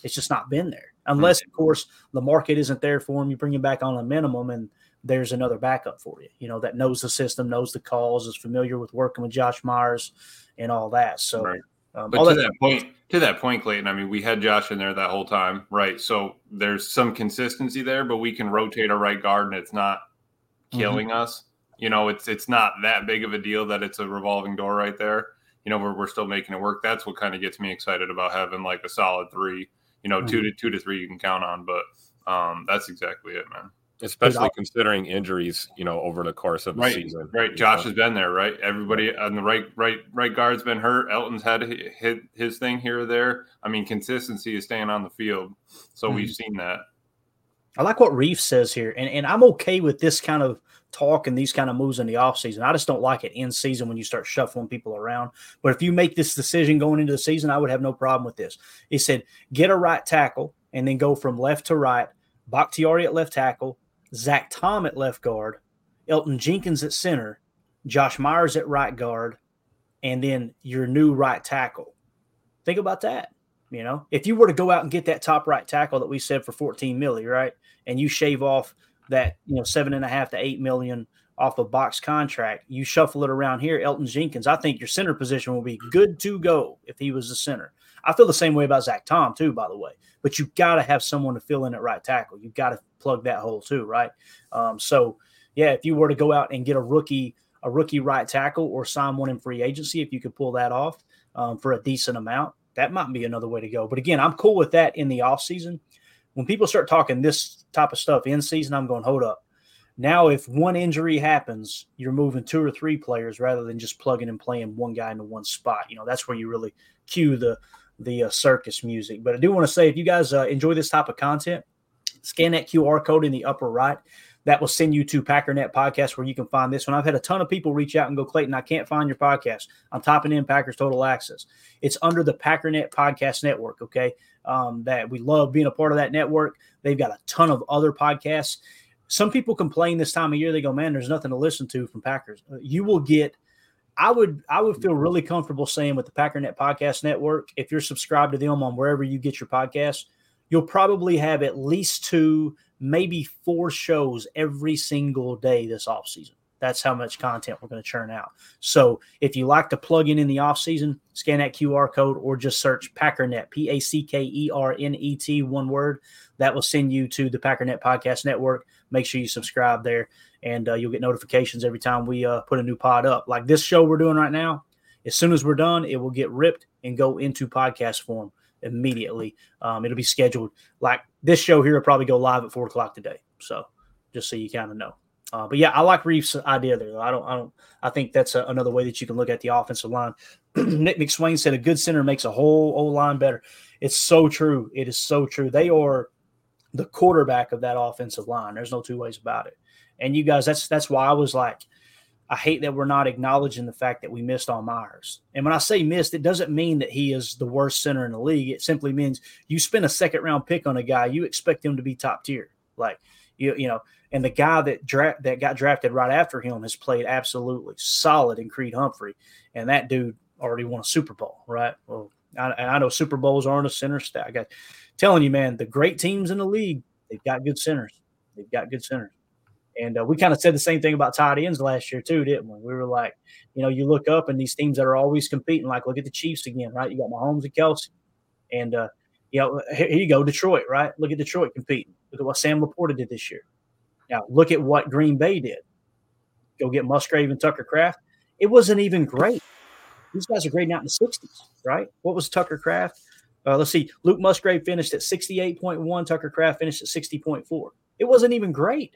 it's just not been there. Unless, of course, the market isn't there for him. You bring him back on a minimum, and there's another backup for you. You know that knows the system, knows the calls, is familiar with working with Josh Myers and all that. So, right. Um, but to that, that point, to that point, Clayton, I mean, we had Josh in there that whole time, right? So there's some consistency there, but we can rotate our right guard, and it's not mm-hmm. killing mm-hmm. us. You know, it's it's not that big of a deal that it's a revolving door right there. You know, we're we're still making it work. That's what kind of gets me excited about having like a solid three. You know, mm-hmm. two to two to three you can count on, but um, that's exactly it, man especially considering injuries, you know, over the course of the right, season. Right. Josh has been there, right? Everybody on the right, right, right guard's been hurt. Elgton's had hit his thing here or there. I mean, consistency is staying on the field. So mm-hmm. we've seen that. I like what Reef says here, and, and I'm okay with this kind of talk and these kind of moves in the offseason. I just don't like it in season when you start shuffling people around. But if you make this decision going into the season, I would have no problem with this. He said, get a right tackle and then go from left to right, Bakhtiari at left tackle, Zach Tom at left guard, Elgton Jenkins at center, Josh Myers at right guard, and then your new right tackle. Think about that. You know, if you were to go out and get that top right tackle that we said for 14 million, right? And you shave off that, you know, seven and a half to eight million off a box contract, you shuffle it around here, Elgton Jenkins. I think your center position will be good to go if he was the center. I feel the same way about Zach Tom, too, by the way. But you've got to have someone to fill in at right tackle. You've got to plug that hole too, right? Um, so yeah, if you were to go out and get a rookie, a rookie right tackle or sign one in free agency, if you could pull that off um, for a decent amount, that might be another way to go. But again, I'm cool with that in the off season. When people start talking this type of stuff in season, I'm going, hold up. Now, if one injury happens, you're moving two or three players rather than just plugging and playing one guy into one spot. You know, that's where you really cue the the uh, circus music. But I do want to say, if you guys uh, enjoy this type of content, Scan that QR code in the upper right. That will send you to Packernet Podcast where you can find this one. I've had a ton of people reach out and go, Clayton, I can't find your podcast. I'm typing in Packers Total Access. It's under the Packernet Podcast Network. Okay. Um, that we love being a part of that network. They've got a ton of other podcasts. Some people complain this time of year. They go, man, there's nothing to listen to from Packers. Uh, you will get I would I would feel really comfortable saying with the Packernet Podcast Network, if you're subscribed to them on wherever you get your podcasts, you'll probably have at least two, maybe four shows every single day this off season. That's how much content we're going to churn out. So if you like to plug in in the off season, scan that QR code or just search Packernet, P A C K E R N E T, one word. That will send you to the Packernet Podcast Network. Make sure you subscribe there, and uh, you'll get notifications every time we uh, put a new pod up. Like this show we're doing right now. As soon as we're done, it will get ripped and go into podcast form immediately. Um, it'll be scheduled like this show here will probably go live at four o'clock today. So just so you kind of know. Uh, but yeah, I like Reef's idea there. I don't, I don't, I think that's a, another way that you can look at the offensive line. Nick McSwain said a good center makes a whole old line better. It's so true. It is so true. They are the quarterback of that offensive line. There's no two ways about it. And you guys, that's that's why I was like, I hate that we're not acknowledging the fact that we missed on Myers. And when I say missed, it doesn't mean that he is the worst center in the league. It simply means you spend a second round pick on a guy, you expect him to be top tier. Like you, you know, and the guy that dra- that got drafted right after him has played absolutely solid in Creed Humphrey, and that dude already won a Super Bowl, right? Well, I, and I know Super Bowls aren't a center stat. I got telling you, man, the great teams in the league, they've got good centers. They've got good centers. And uh, we kind of said the same thing about tight ends last year too, didn't we? We were like, you know, you look up and these teams that are always competing, like look at the Chiefs again, right? You got Mahomes and Kelce, and uh, you know, here, you go, Detroit, right? Look at Detroit competing. Look at what Sam LaPorta did this year. Now look at what Green Bay did. Go get Musgrave and Tucker Kraft. It wasn't even great. These guys are grading out in the '60s, right? What was Tucker Kraft? Uh, let's see. Luke Musgrave finished at 68.1. Tucker Kraft finished at 60.4. It wasn't even great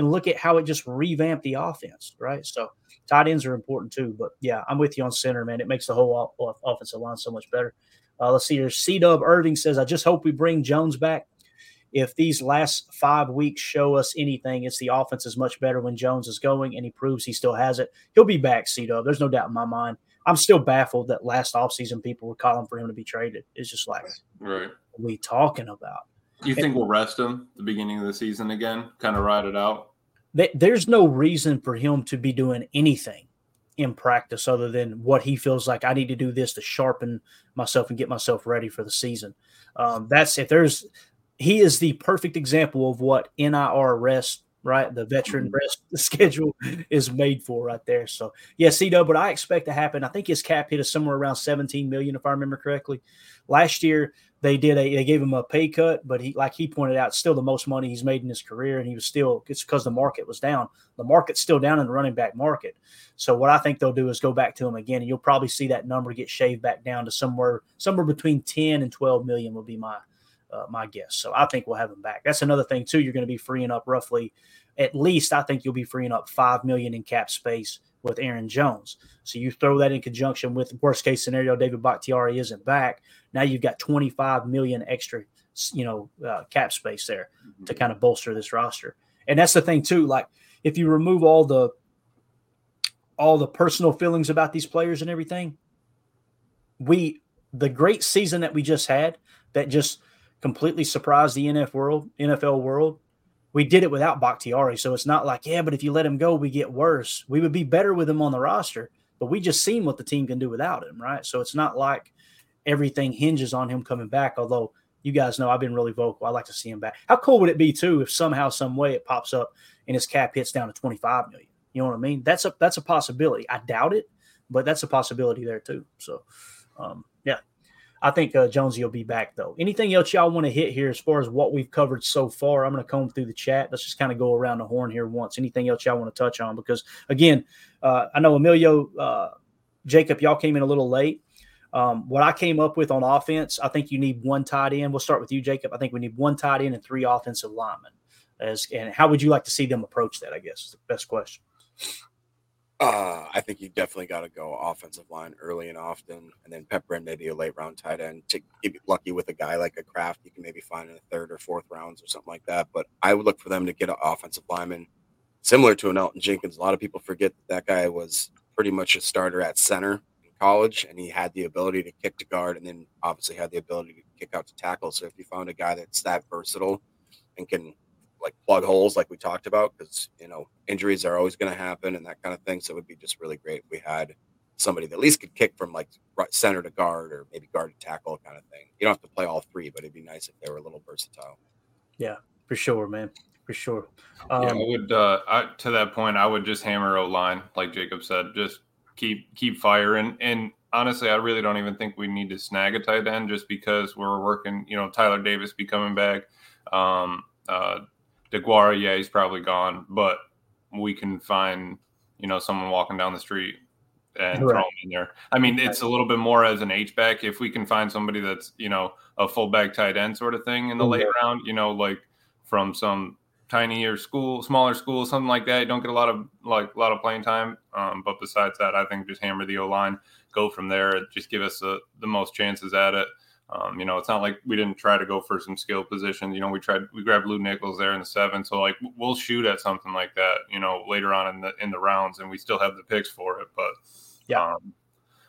and look at how it just revamped the offense, right? So tight ends are important too. But yeah, I'm with you on center, man. It makes the whole offensive line so much better. Uh, let's see here. C Dub Irving says, I just hope we bring Jones back. if these last five weeks show us anything, it's the offense is much better when Jones is going and he proves he still has it. He'll be back, C Dub. There's no doubt in my mind. I'm still baffled that last offseason people were calling for him to be traded. It's just like, right. What we talking about? You think and, we'll rest him the beginning of the season again, kind of ride it out? There's no reason for him to be doing anything in practice other than what he feels like I need to do this to sharpen myself and get myself ready for the season. Um, that's if there's he is the perfect example of what NIR rest, right? The veteran mm-hmm. rest schedule is made for right there. So yes, yeah, Cito, but I expect to happen. I think his cap hit is somewhere around 17 million, if I remember correctly. Last year they did a they gave him a pay cut, but he like he pointed out, still the most money he's made in his career, and he was still it's because the market was down. The market's still down in the running back market. So what I think they'll do is go back to him again, and you'll probably see that number get shaved back down to somewhere somewhere between 10 and 12 million will be my uh, my guess. So I think we'll have him back. That's another thing too. You're going to be freeing up roughly, at least I think you'll be freeing up five million in cap space with Aaron Jones. So you throw that in conjunction with worst case scenario, David Bakhtiari isn't back. Now you've got 25 million extra, you know, uh, cap space there mm-hmm. to kind of bolster this roster. And that's the thing too. Like if you remove all the all the personal feelings about these players and everything, we the great season that we just had that just completely surprised the NFL world, NFL world. We did it without Bakhtiari, so it's not like, yeah, but if you let him go, we get worse. We would be better with him on the roster, but we just seen what the team can do without him, right? So it's not like everything hinges on him coming back. Although you guys know I've been really vocal. I like to see him back. How cool would it be too if somehow, some way, it pops up and his cap hits down to twenty five million? You know what I mean? That's a that's a possibility. I doubt it, but that's a possibility there too. So, um, yeah, I think uh, Jonesy will be back though. Anything else y'all want to hit here as far as what we've covered so far? I'm going to comb through the chat. Let's just kind of go around the horn here once. Anything else y'all want to touch on? Because again, uh, I know Emilio, uh, Jacob, y'all came in a little late. Um, what I came up with on offense, I think you need one tight end. We'll start with you, Jacob. I think we need one tight end and three offensive linemen. As and how would you like to see them approach that? I guess is the best question. Uh, I think you definitely got to go offensive line early and often, and then pepper in maybe a late round tight end. To get lucky with a guy like a Kraft, you can maybe find in the third or fourth rounds or something like that. But I would look for them to get an offensive lineman similar to an Elgton Jenkins. A lot of people forget that that guy was pretty much a starter at center in college, and he had the ability to kick to guard, and then obviously had the ability to kick out to tackle. So if you found a guy that's that versatile and can like plug holes, like we talked about, because you know injuries are always going to happen and that kind of thing. So it would be just really great if we had somebody that at least could kick from like center to guard or maybe guard to tackle kind of thing. You don't have to play all three, but it'd be nice if they were a little versatile. Yeah, for sure, man. For sure. Um, yeah, I would. Uh, I, to that point, I would just hammer O line, like Jacob said. Just keep keep firing. And honestly, I really don't even think we need to snag a tight end just because we're working. You know, Tyler Davis be coming back. Um, uh, DeGuara, yeah, he's probably gone, but we can find you know someone walking down the street and right. throw him in there. I mean, it's a little bit more as an H back if we can find somebody that's you know a fullback tight end sort of thing in the late round. You know, like from some tinier school, smaller school, something like that. You don't get a lot of like a lot of playing time. Um, but besides that, I think just hammer the O line, go from there. Just give us the, the most chances at it. Um, you know, it's not like we didn't try to go for some skill positions. You know, we tried we grabbed Lew Nichols there in the seven, so like we'll shoot at something like that. You know, later on in the in the rounds, and we still have the picks for it. But yeah, um,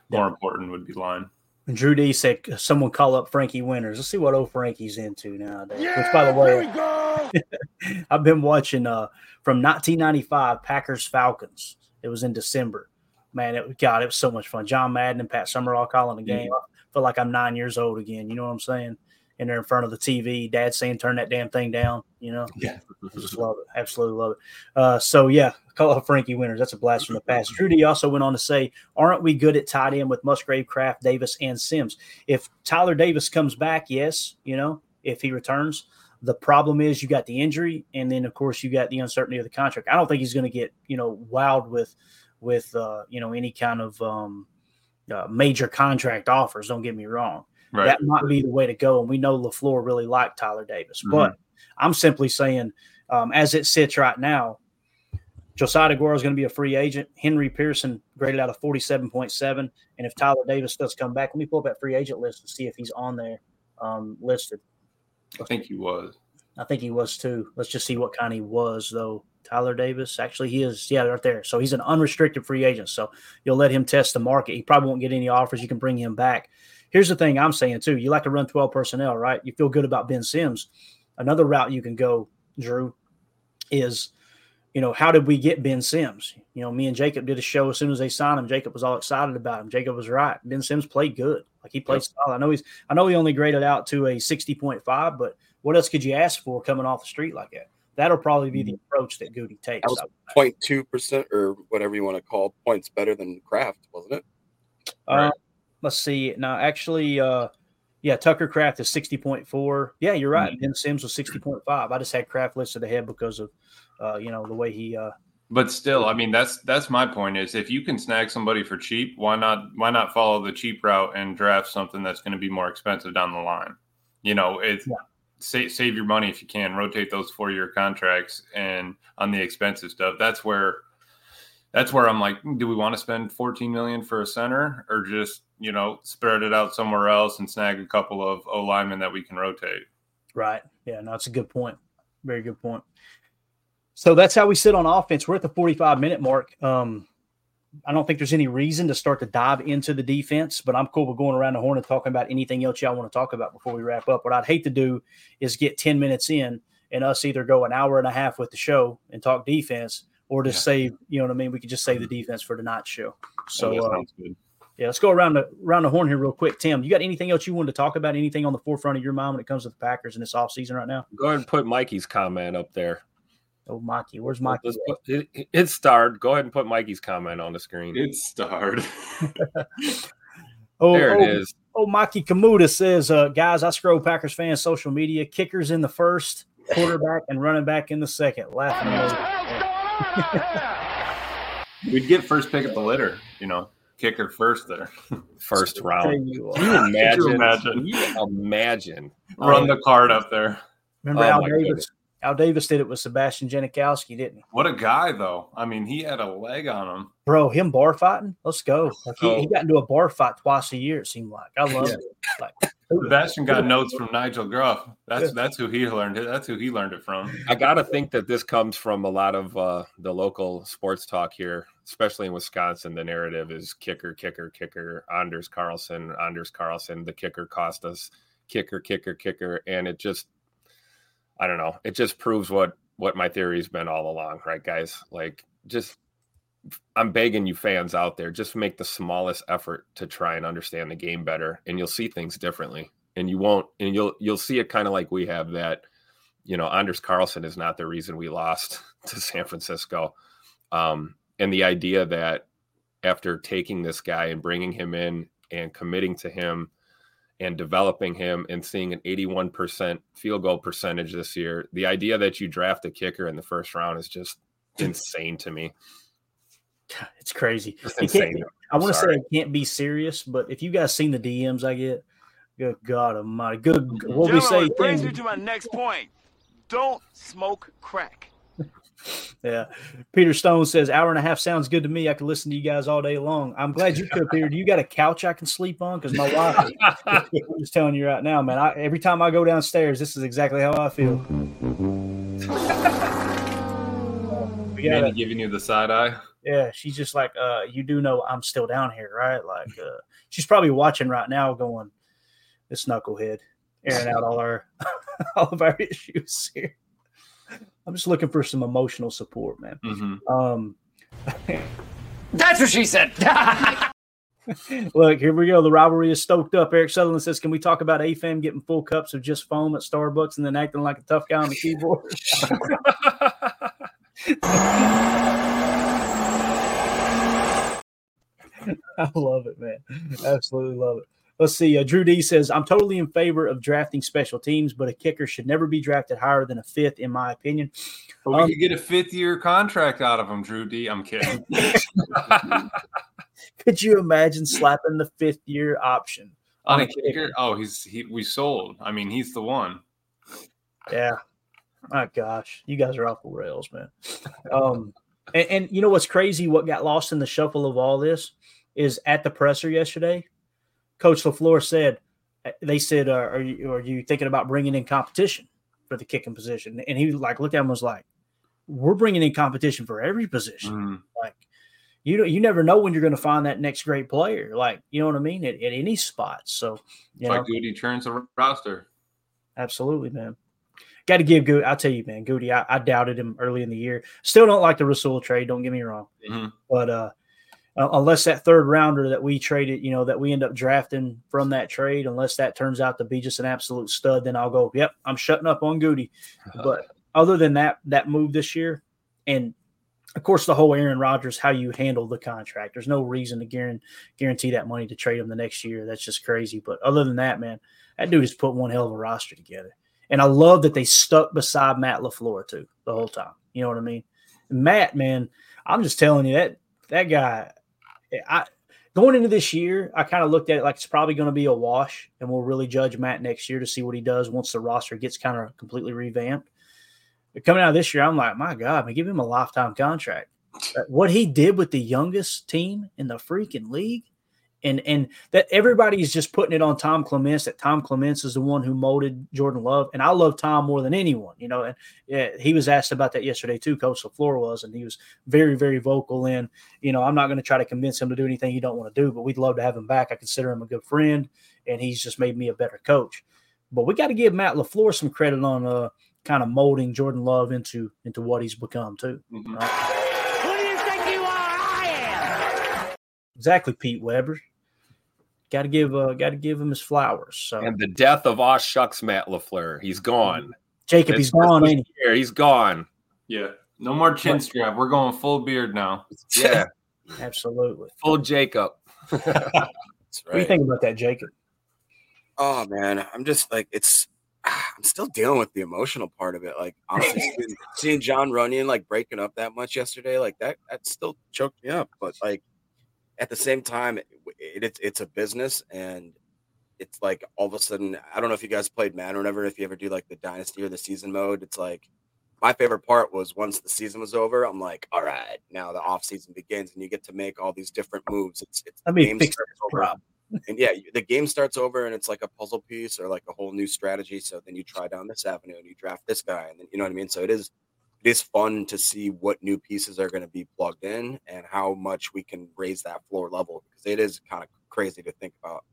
more yeah. important would be line. Drew D said, "Someone call up Frankie Winters. Let's see what old Frankie's into nowadays." Yeah, Which, by the way, I've been watching uh, from 1995 Packers Falcons. It was in December. Man, it God, it was so much fun. John Madden and Pat Summerall calling the game. Mm-hmm. Feel like I'm nine years old again. You know what I'm saying? and they're in front of the TV. Dad saying, "Turn that damn thing down." You know, yeah, just love it, absolutely love it. Uh, so yeah, call it Frankie Winters. That's a blast from the past. Trudy also went on to say, "Aren't we good at tight end with Musgrave, Kraft, Davis, and Sims? If Tyler Davis comes back, yes, you know, if he returns." The problem is you got the injury, and then of course you got the uncertainty of the contract. I don't think he's going to get you know wild with with uh, you know any kind of um, uh, major contract offers. Don't get me wrong, Right. That might be the way to go. And we know LaFleur really liked Tyler Davis. Mm-hmm. But I'm simply saying, um, as it sits right now, Josiah DeGuara is going to be a free agent. Henry Pearson graded out a 47.7. And if Tyler Davis does come back, let me pull up that free agent list and see if he's on there um, listed. I think he was. I think he was too. Let's just see what kind he was though. Tyler Davis. Actually, he is, yeah, right there. So he's an unrestricted free agent. So you'll let him test the market. He probably won't get any offers. You can bring him back. Here's the thing I'm saying too. You like to run 12 personnel, right? You feel good about Ben Sims. Another route you can go, Drew, is, you know, how did we get Ben Sims? You know, me and Jacob did a show as soon as they signed him. Jacob was all excited about him. Jacob was right. Ben Sims played good. Like he played yep. solid. I know he's I know he only graded out to a 60.5, but what else could you ask for coming off the street like that? That'll probably be the mm-hmm. approach that Goody takes. That was 0.2 percent or whatever you want to call points better than Kraft, wasn't it? Uh, right. Let's see. Now, actually, uh, yeah, Tucker Kraft is 60.4. Yeah, you're right. Mm-hmm. Ben Sims was 60.5. I just had Kraft listed ahead because of, uh, you know, the way he. Uh, but still, I mean, that's that's my point. Is if you can snag somebody for cheap, why not why not follow the cheap route and draft something that's going to be more expensive down the line? You know, it's yeah save, save your money if you can. Rotate those four year contracts and on the expensive stuff. That's where that's where I'm like, do we want to spend 14 million for a center or just you know spread it out somewhere else and snag a couple of O linemen that we can rotate? Right. Yeah. No, that's a good point. Very good point. So that's how we sit on offense. We're at the 45 minute mark. Um, I don't think there's any reason to start to dive into the defense, but I'm cool with going around the horn and talking about anything else y'all want to talk about before we wrap up. What I'd hate to do is get 10 minutes in and us either go an hour and a half with the show and talk defense or just yeah. save, you know what I mean? We could just save the defense for tonight's show. So, uh, yeah, let's go around the around the horn here real quick. Tim, you got anything else you wanted to talk about? Anything on the forefront of your mind when it comes to the Packers in this offseason right now? Go ahead and put Mikey's comment up there. Oh, Mikey, where's Mikey? It, it's starred. Go ahead and put Mikey's comment on the screen. It starred. oh, there it oh, is. Oh, Mikey Kamuta says, uh, guys, I scroll Packers fans social media. Kickers in the first, quarterback and running back in the second. Laughing. We'd get first pick of the litter, you know, kicker first there. First round. You Can you imagine? Can you imagine? Can you imagine? Run the card up there. Remember oh, Al Davis? Goodness. Al Davis did it with Sebastian Janikowski, didn't he? What a guy, though. I mean, he had a leg on him. Bro, him bar fighting? Let's go. Like he, he, got into a bar fight twice a year, it seemed like. I love yeah. it. Like, Sebastian got notes from Nigel Gruff. That's that's who he learned it. That's who he learned it from. I gotta think that this comes from a lot of uh, the local sports talk here, especially in Wisconsin. The narrative is kicker, kicker, kicker. Anders Carlson, Anders Carlson. The kicker cost us kicker, kicker, kicker, and it just I don't know. It just proves what what my theory's been all along, right, guys? Like, just I'm begging you fans out there, just make the smallest effort to try and understand the game better, and you'll see things differently. And you won't, and you'll you'll see it kind of like we have that. You know, Anders Carlson is not the reason we lost to San Francisco, um, and the idea that after taking this guy and bringing him in and committing to him and developing him and seeing an 81% field goal percentage this year, the idea that you draft a kicker in the first round is just insane to me. It's crazy. insane. I want to say it can't be serious, but if you guys seen the DMs I get, good God Almighty, good. What we say? Brings me to my next point. Don't smoke crack yeah. Peter Stone says, hour and a half sounds good to me. I could listen to you guys all day long. I'm glad you could, Peter. Do you got a couch I can sleep on? Because my wife, I'm just telling you right now, man. I, every time I go downstairs, this is exactly how I feel. we got Manny giving you the side eye. Yeah, she's just like, uh, you do know I'm still down here, right? Like, uh, she's probably watching right now, going, "This knucklehead airing out all our all of our issues here." I'm just looking for some emotional support, man. Mm-hmm. Um, That's what she said. Look, here we go. The rivalry is stoked up. Eric Sutherland says, "Can we talk about AFAM getting full cups of just foam at Starbucks and then acting like a tough guy on the keyboard?" I love it, man. Absolutely love it. Let's see. Uh, Drew D says, I'm totally in favor of drafting special teams, but a kicker should never be drafted higher than a fifth, in my opinion. But we um, could get a fifth year contract out of him, Drew D. I'm kidding. could you imagine slapping the fifth year option on, on a kicker? kicker? Oh, he's he we sold. I mean, he's the one. Yeah. My gosh, you guys are off the rails, man. Um, and, and you know what's crazy? What got lost in the shuffle of all this is at the presser yesterday Coach LaFleur said, they said, uh, are, you, are you thinking about bringing in competition? for the kicking position. And he like looked at him and was like, we're bringing in competition for every position. Mhm. Like you know, you never know when you're going to find that next great player. Like you know what I mean at, at any spot. So you It's know, like Goody turns the roster. absolutely, man. Got to give Goody. I'll tell you, man. Goody, I, I doubted him early in the year. Still don't like the Rasul trade. Don't get me wrong. Mhm. But uh, uh, unless that third rounder that we traded, you know, that we end up drafting from that trade, unless that turns out to be just an absolute stud, then I'll go. Yep, I'm shutting up on Goody. But other than that, that move this year, and of course the whole Aaron Rodgers, how you handle the contract. There's no reason to guarantee guarantee that money to trade him the next year. That's just crazy. But other than that, man, that dude has put one hell of a roster together. And I love that they stuck beside Matt LaFleur too the whole time. You know what I mean? Matt, man, I'm just telling you that that guy. I going into this year, I kind of looked at it like it's probably going to be a wash, and we'll really judge Matt next year to see what he does once the roster gets kind of completely revamped. But coming out of this year, I'm like, my God, man, give him a lifetime contract. What he did with the youngest team in the freaking league, and and that everybody's just putting it on Tom Clements that Tom Clements is the one who molded Jordan Love, and I love Tom more than anyone, you know. And yeah, he was asked about that yesterday too. Coach Lafleur was, and he was very very vocal in, you know, I'm not going to try to convince him to do anything he don't want to do, but we'd love to have him back. I consider him a good friend, and he's just made me a better coach. But we got to give Matt Lafleur some credit on uh, kind of molding Jordan Love into into what he's become too. Mhm. right? Who do you think you are? I am. Exactly, Pete Weber. Got to give uh, got to give him his flowers. So And the death of Aw Shucks Matt LaFleur. He's gone. Jacob, he's gone, ain't he? He's gone. Yeah. No more chin strap. We're going full beard now. Yeah. Absolutely. Full Jacob. That's What do you right. think about that, Jacob? Oh man, I'm just like it's. I'm still dealing with the emotional part of it. Like honestly, seeing, seeing Jon Runyan like breaking up that much yesterday, like that that still choked me up. But like at the same time, it, it, it's it's a business, and it's like all of a sudden, I don't know if you guys played Madden or whatever. If you ever do like the dynasty or the season mode, it's like my favorite part was once the season was over. I'm like, all right, now the off season begins, and you get to make all these different moves. It's it's Let the game fix starts over problem. and yeah, you- the game starts over and it's like a puzzle piece or like a whole new strategy. So then you try down this avenue and you draft this guy, and then you know what I mean. So it is, it is fun to see what new pieces are going to be plugged in and how much we can raise that floor level because it is kind of crazy to think about.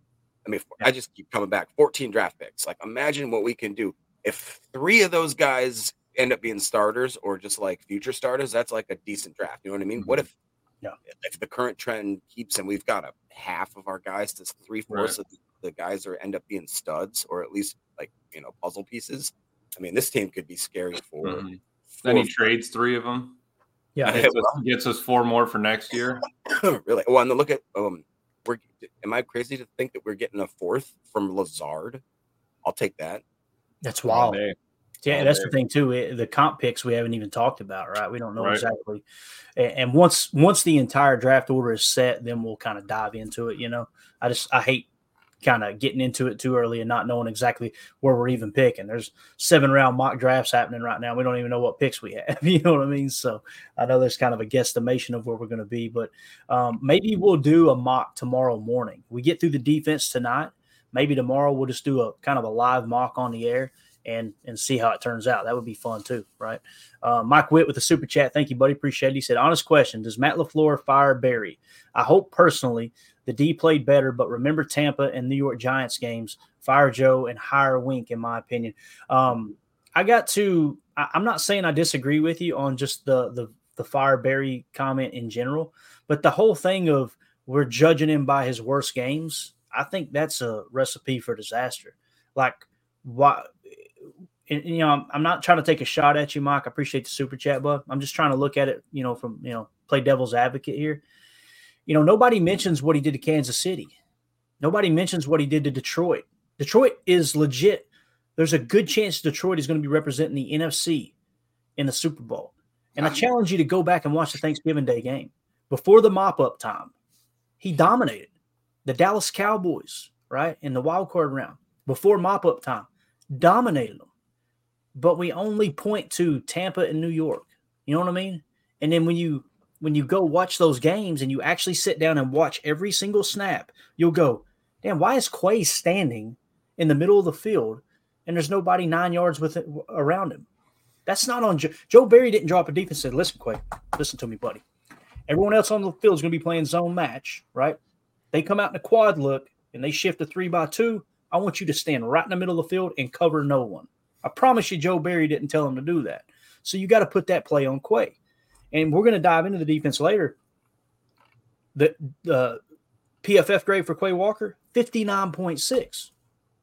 I mean, I just keep coming back. 14 draft picks. Like, imagine what we can do if three of those guys end up being starters or just like future starters. That's like a decent draft. You know what I mean? What if Yeah. if the current trend keeps and we've got a half of our guys to three fourths of the, the guys are end up being studs or at least like you know puzzle pieces. I mean, this team could be scary for. Mhm. For Then he trades three of them. Yeah, Yeah, Gets us, gets us four more for next year. really. Well, and then look at um, we're. Am I crazy to think that we're getting a fourth from Lazard? I'll take that. that's wild. day. Yeah, all that's day. the thing too. It, the comp picks we haven't even talked about, right? We don't know Right. exactly. And, and once once the entire draft order is set, then we'll kind of dive into it. You know, I just I hate kind of getting into it too early and not knowing exactly where we're even picking. There's seven round mock drafts happening right now. We don't even know what picks we have. You know what I mean? So I know there's kind of a guesstimation of where we're going to be, but um, maybe we'll do a mock tomorrow morning. We get through the defense tonight. Maybe tomorrow we'll just do a kind of a live mock on the air and and see how it turns out. That would be fun too, right? Uh, Mike Witt with the super chat. Thank you, buddy. Appreciate it. He said, "Honest question: Does Matt Lafleur fire Barry? I hope personally the D played better, but remember Tampa and New York Giants games. Fire Joe and hire Wink, in my opinion. Um, I got to. I, I'm not saying I disagree with you on just the the the fire Barry comment in general, but the whole thing of we're judging him by his worst games. I think that's a recipe for disaster. Like, why? and, you know, I'm, I'm not trying to take a shot at you, Mike. I appreciate the super chat, but I'm just trying to look at it, you know, from you know, play devil's advocate here. You know, nobody mentions what he did to Kansas City. Nobody mentions what he did to Detroit. Detroit is legit. There's a good chance Detroit is going to be representing the NFC in the Super Bowl. And I challenge you to go back and watch the Thanksgiving Day game. Before the mop up time, he dominated the Dallas Cowboys, right? In the wild card round. Before mop up time, dominated them. But we only point to Tampa and New York. You know what I mean? And then when you when you go watch those games and you actually sit down and watch every single snap, you'll go, damn, why is Quay standing in the middle of the field and there's nobody nine yards with it around him. That's not on Joe. Joe Barry didn't drop a deep and said, "Listen, Quay, listen to me, buddy. Everyone else on the field is going to be playing zone match, right? They come out in a quad look and they shift a three by two. I want you to stand right in the middle of the field and cover no one. I promise you, Joe Barry didn't tell him to do that. So you got to put that play on Quay. And we're going to dive into the defense later. The the PFF grade for Quay Walker, 59.6.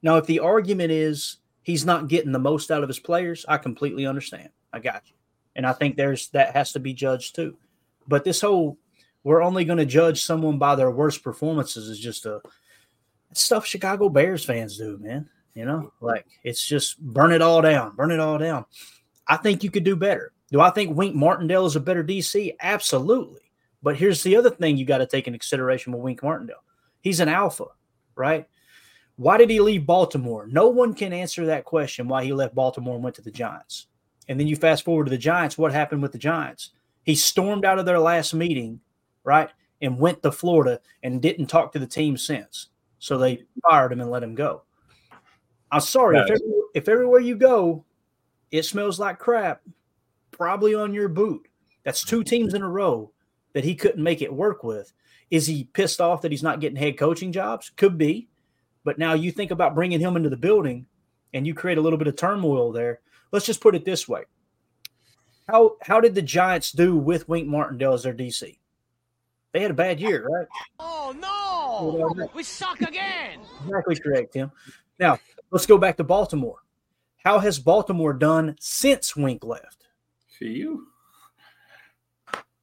Now, if the argument is he's not getting the most out of his players, I completely understand. I got you. And I think there's that has to be judged too. But this whole we're only going to judge someone by their worst performances is just a stuff Chicago Bears fans do, man. You know, like it's just burn it all down, burn it all down. I think you could do better. Do I think Wink Martindale is a better DC? Absolutely. But here's the other thing you got to take into consideration with Wink Martindale. He's an alpha, right? Why did he leave Baltimore? No one can answer that question why he left Baltimore and went to the Giants. And then you fast forward to the Giants. What happened with the Giants? He stormed out of their last meeting, right? And went to Florida and didn't talk to the team since. So they fired him and let him go. I'm sorry. If, every, if everywhere you go, it smells like crap, probably on your boot. That's two teams in a row that he couldn't make it work with. Is he pissed off that he's not getting head coaching jobs? Could be. But now you think about bringing him into the building and you create a little bit of turmoil there. Let's just put it this way. How how did the Giants do with Wink Martindale as their DC? They had a bad year, right? Oh no! We suck again. Exactly correct, Tim. Now let's go back to Baltimore. How has Baltimore done since Wink left? For you.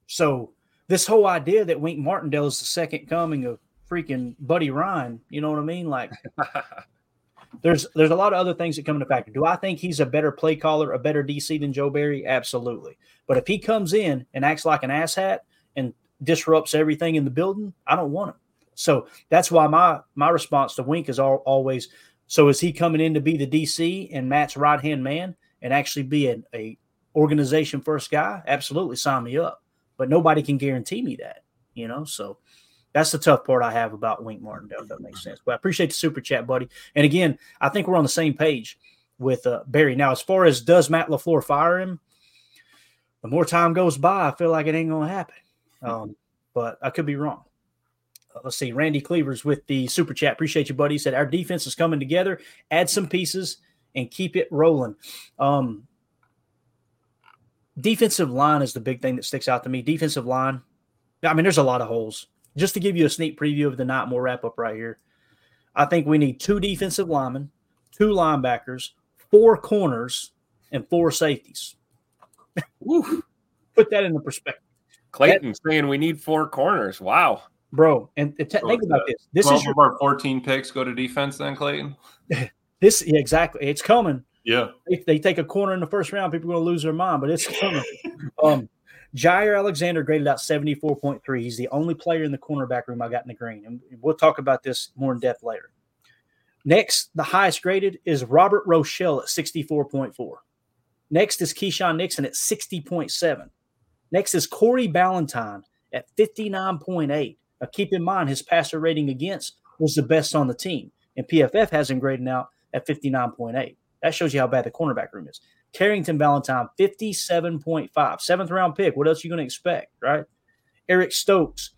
So this whole idea that Wink Martindale is the second coming of freaking Buddy Ryan, you know what I mean? Like there's there's a lot of other things that come into factor. Do I think he's a better play caller, a better DC than Joe Barry? Absolutely. But if he comes in and acts like an asshat and disrupts everything in the building, I don't want him. So that's why my my response to Wink is all, always so is he coming in to be the DC and Matt's right hand man and actually be an a organization first guy? Absolutely, sign me up. But nobody can guarantee me that, you know. So that's the tough part I have about Wink Martindale, that makes sense. But I appreciate the super chat, buddy. And again, I think we're on the same page with uh, Barry. Now, as far as does Matt LaFleur fire him, the more time goes by, I feel like it ain't going to happen. Um, but I could be wrong. Uh, let's see. Randy Cleavers with the super chat. Appreciate you, buddy. He said, Our defense is coming together. Add some pieces and keep it rolling. Um, defensive line is the big thing that sticks out to me. Defensive line. I mean, there's a lot of holes just to give you a sneak preview of the night, we'll wrap up right here. I think we need two defensive linemen, two linebackers, four corners, and four safeties. Put that into perspective. Clayton that, saying we need four corners. Wow. Bro, and t- so think about this. This is your our 14 picks go to defense then, Clayton. this yeah, exactly. It's coming. Yeah. If they take a corner in the first round, people are going to lose their mind, but it's coming. um, Jaire Alexander graded out 74.3. He's the only player in the cornerback room I got in the green. And we'll talk about this more in depth later. Next, the highest graded is Robert Rochell at 64.4. Next is Keisean Nixon at 60.7. Next is Corey Ballentine at 59.8. Now, keep in mind, his passer rating against was the best on the team. And PFF has him graded out at 59.8. That shows you how bad the cornerback room is. Carrington Valentine, 57.5. Seventh round pick. What else are you going to expect, right? Eric Stokes,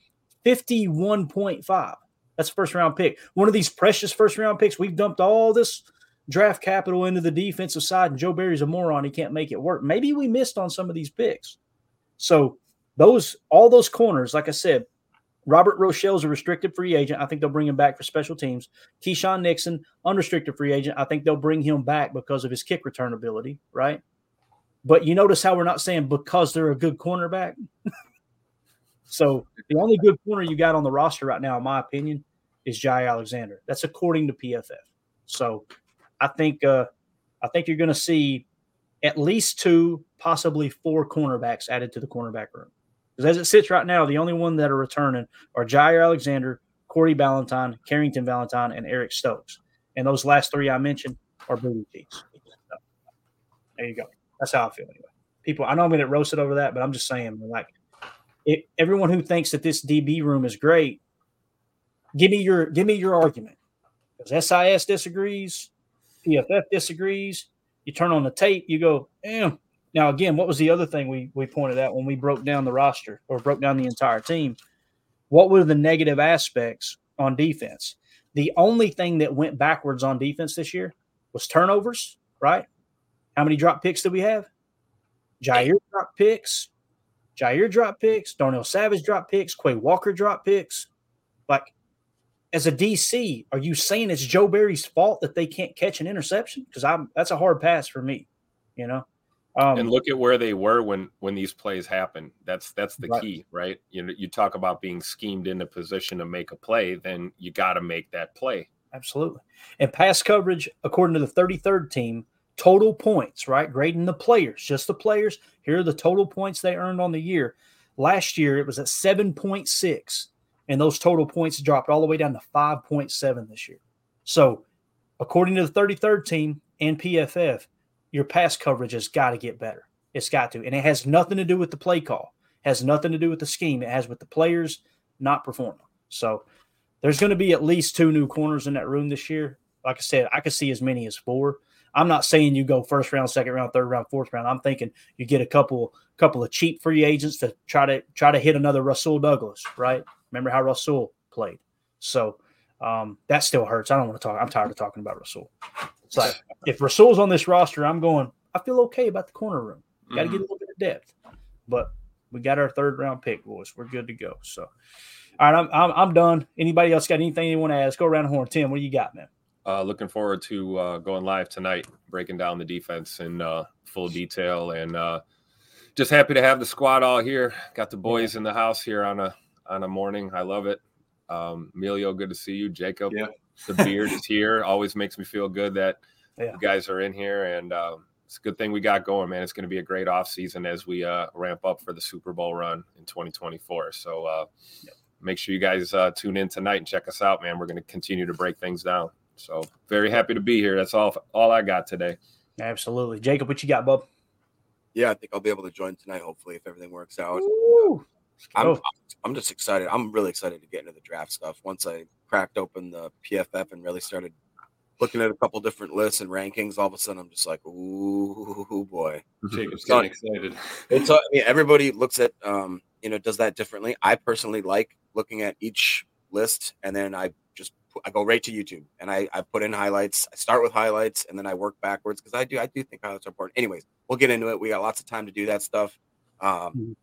51.5. That's first round pick. One of these precious first round picks. We've dumped all this draft capital into the defensive side, and Joe Barry's a moron. He can't make it work. Maybe we missed on some of these picks. So those all those corners, like I said, Robert Rochell is a restricted free agent. I think they'll bring him back for special teams. Keisean Nixon, unrestricted free agent. I think they'll bring him back because of his kick return ability, right? But you notice how we're not saying because they're a good cornerback. so the only good corner you got on the roster right now, in my opinion, is Jai Alexander. That's according to PFF. So I think uh, I think you're going to see at least two, possibly four cornerbacks added to the cornerback room. Because as it sits right now, the only one that are returning are Jaire Alexander, Corey Ballentine, Carrington Valentine, and Eric Stokes. And those last three I mentioned are booty cheeks. So, there you go. That's how I feel anyway. People, I know I'm going to get roasted over that, but I'm just saying, like, it, everyone who thinks that this DB room is great, give me your give me your argument. Because SIS disagrees, PFF disagrees. You turn on the tape, you go, eh. Now, again, what was the other thing we, we pointed out when we broke down the roster or broke down the entire team? What were the negative aspects on defense? The only thing that went backwards on defense this year was turnovers, right? How many drop picks did we have? Jair drop picks, Jair drop picks, Darnell Savage drop picks, Quay Walker drop picks. Like, as a DC, are you saying it's Joe Barry's fault that they can't catch an interception? Because I'm that's a hard pass for me, you know. Um, and look at where they were when when these plays happen. That's that's the Right. key, right? You know, you talk about being schemed into position to make a play, then you got to make that play. Absolutely. And pass coverage, according to the 33rd team, total points, right? Grading the players, just the players. Here are the total points they earned on the year. Last year, it was at 7.6, and those total points dropped all the way down to 5.7 this year. So, according to the 33rd team and PFF, your pass coverage has got to get better. It's got to. And it has nothing to do with the play call, has nothing to do with the scheme. It has with the players not performing. So, there's going to be at least two new corners in that room this year. Like I said, I could see as many as four. I'm not saying you go first round, second round, third round, fourth round. I'm thinking you get a couple couple of cheap free agents to try to try to hit another Rasul Douglas, right? Remember how Rasul played. So um, that still hurts. I don't want to talk. I'm tired of talking about Rasul. It's like if Rasul's on this roster, I'm going. I feel okay about the corner room. Got to get a little bit of depth, but we got our third round pick, boys. We're good to go. So, all right, I'm I'm, I'm done. Anybody else got anything they want to ask? Go around the horn. Tim, what do you got, man? Uh, looking forward to uh, going live tonight, breaking down the defense in uh, full detail, and uh, just happy to have the squad all here. Got the boys in the house here on a on a morning. I love it. Um, Emilio, good to see you. Jacob, Yeah. The beard is here. Always makes me feel good that Yeah. you guys are in here, and um, it's a good thing we got going, man. It's going to be a great off season as we uh, ramp up for the Super Bowl run in 2024. So uh, make sure you guys uh, tune in tonight and check us out, man. We're going to continue to break things down. So very happy to be here. That's all all I got today. Absolutely, Jacob. What you got, bub? Yeah, I think I'll be able to join tonight. Hopefully, if everything works out. Ooh. I'm, go. I'm just excited. I'm really excited to get into the draft stuff. Once I cracked open the PFF and really started looking at a couple different lists and rankings, all of a sudden I'm just like, ooh boy. Jacob's getting excited. It's I mean, everybody looks at um, you know, does that differently. I personally like looking at each list and then I just I go right to YouTube and I, I put in highlights. I start with highlights and then I work backwards because I do I do think highlights are important. Anyways, we'll get into it. We got lots of time to do that stuff. Um, Mhm.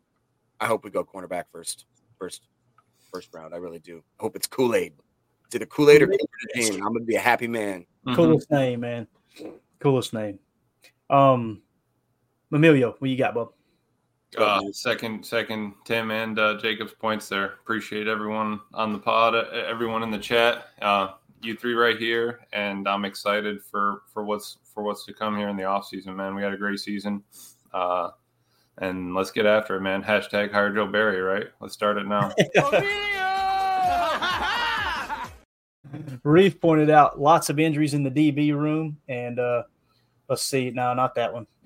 I hope we go cornerback first, first, first round. I really do. I hope it's Kool Aid. It's either Kool Aid or Kool-Aid. Kool I'm gonna be a happy man. Mhm. Coolest name, man. Coolest name. Um, Emilio, what you got, bub? Uh, second, second, Tim and uh, Jacob's points there. Appreciate everyone on the pod, uh, everyone in the chat. Uh, you three right here, and I'm excited for for what's for what's to come here in the off season, man. We had a great season, uh, and let's get after it, man. Hashtag hire Joe Barry, right? Let's start it now. Reef pointed out lots of injuries in the DB room, and uh, let's see, no, not that one.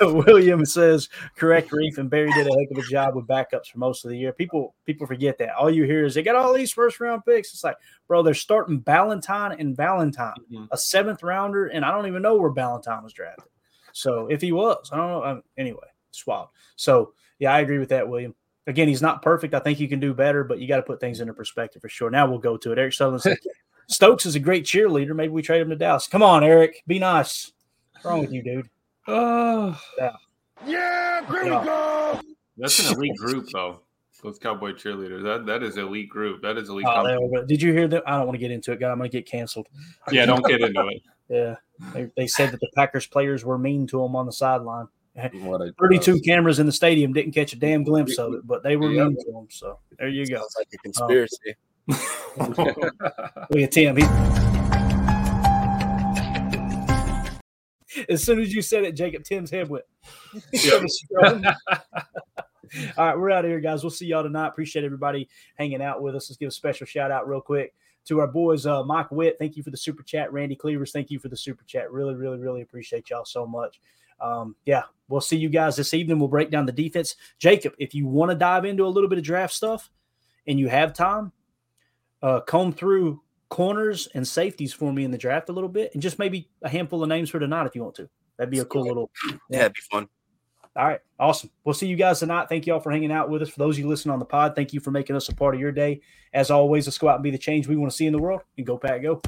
William says, "Correct, Reef and Barry did a heck of a job with backups for most of the year." People, people forget that. All you hear is they got all these first round picks. It's like, bro, they're starting Ballentine and Valentine, Mhm. a seventh rounder, and I don't even know where Valentine was drafted. So if he was, I don't know. Um, anyway, it's wild. So yeah, I agree with that, William. Again, he's not perfect. I think you can do better, but you got to put things into perspective for sure. Now we'll go to it. Eric Sutherland said, Stokes is a great cheerleader. Maybe we trade him to Dallas. Come on, Eric. Be nice. What's wrong with you, dude? oh, Yeah, there we go. that's an elite group, though. Those cowboy cheerleaders. That that is elite group. That is elite. Oh, were- did you hear that? I don't want to get into it, guy. I'm going to get canceled. yeah, don't get into it. Yeah. They, they said that the Packers players were mean to him on the sideline. What a 32 cameras in the stadium didn't catch a damn glimpse of it, but they were Yep. mean to him. So there you go. Sounds like a conspiracy. Look at Tim. He... As soon as you said it, Jacob, Tim's head went. All right, we're out of here, guys. We'll see y'all tonight. Appreciate everybody hanging out with us. Let's give a special shout out real quick to our boys, uh, Mike Witt. Thank you for the super chat. Randy Cleavers, thank you for the super chat. Really, really, really appreciate y'all so much. Um, yeah, we'll see you guys this evening. We'll break down the defense. Jacob, if you want to dive into a little bit of draft stuff and you have time, uh, comb through corners and safeties for me in the draft a little bit, and just maybe a handful of names for tonight if you want to. That'd be a cool little. Yeah, it'd be fun. All right, awesome. We'll see you guys tonight. Thank you all for hanging out with us. For those of you listening on the pod, thank you for making us a part of your day. As always, let's go out and be the change we want to see in the world and go, Pack, go.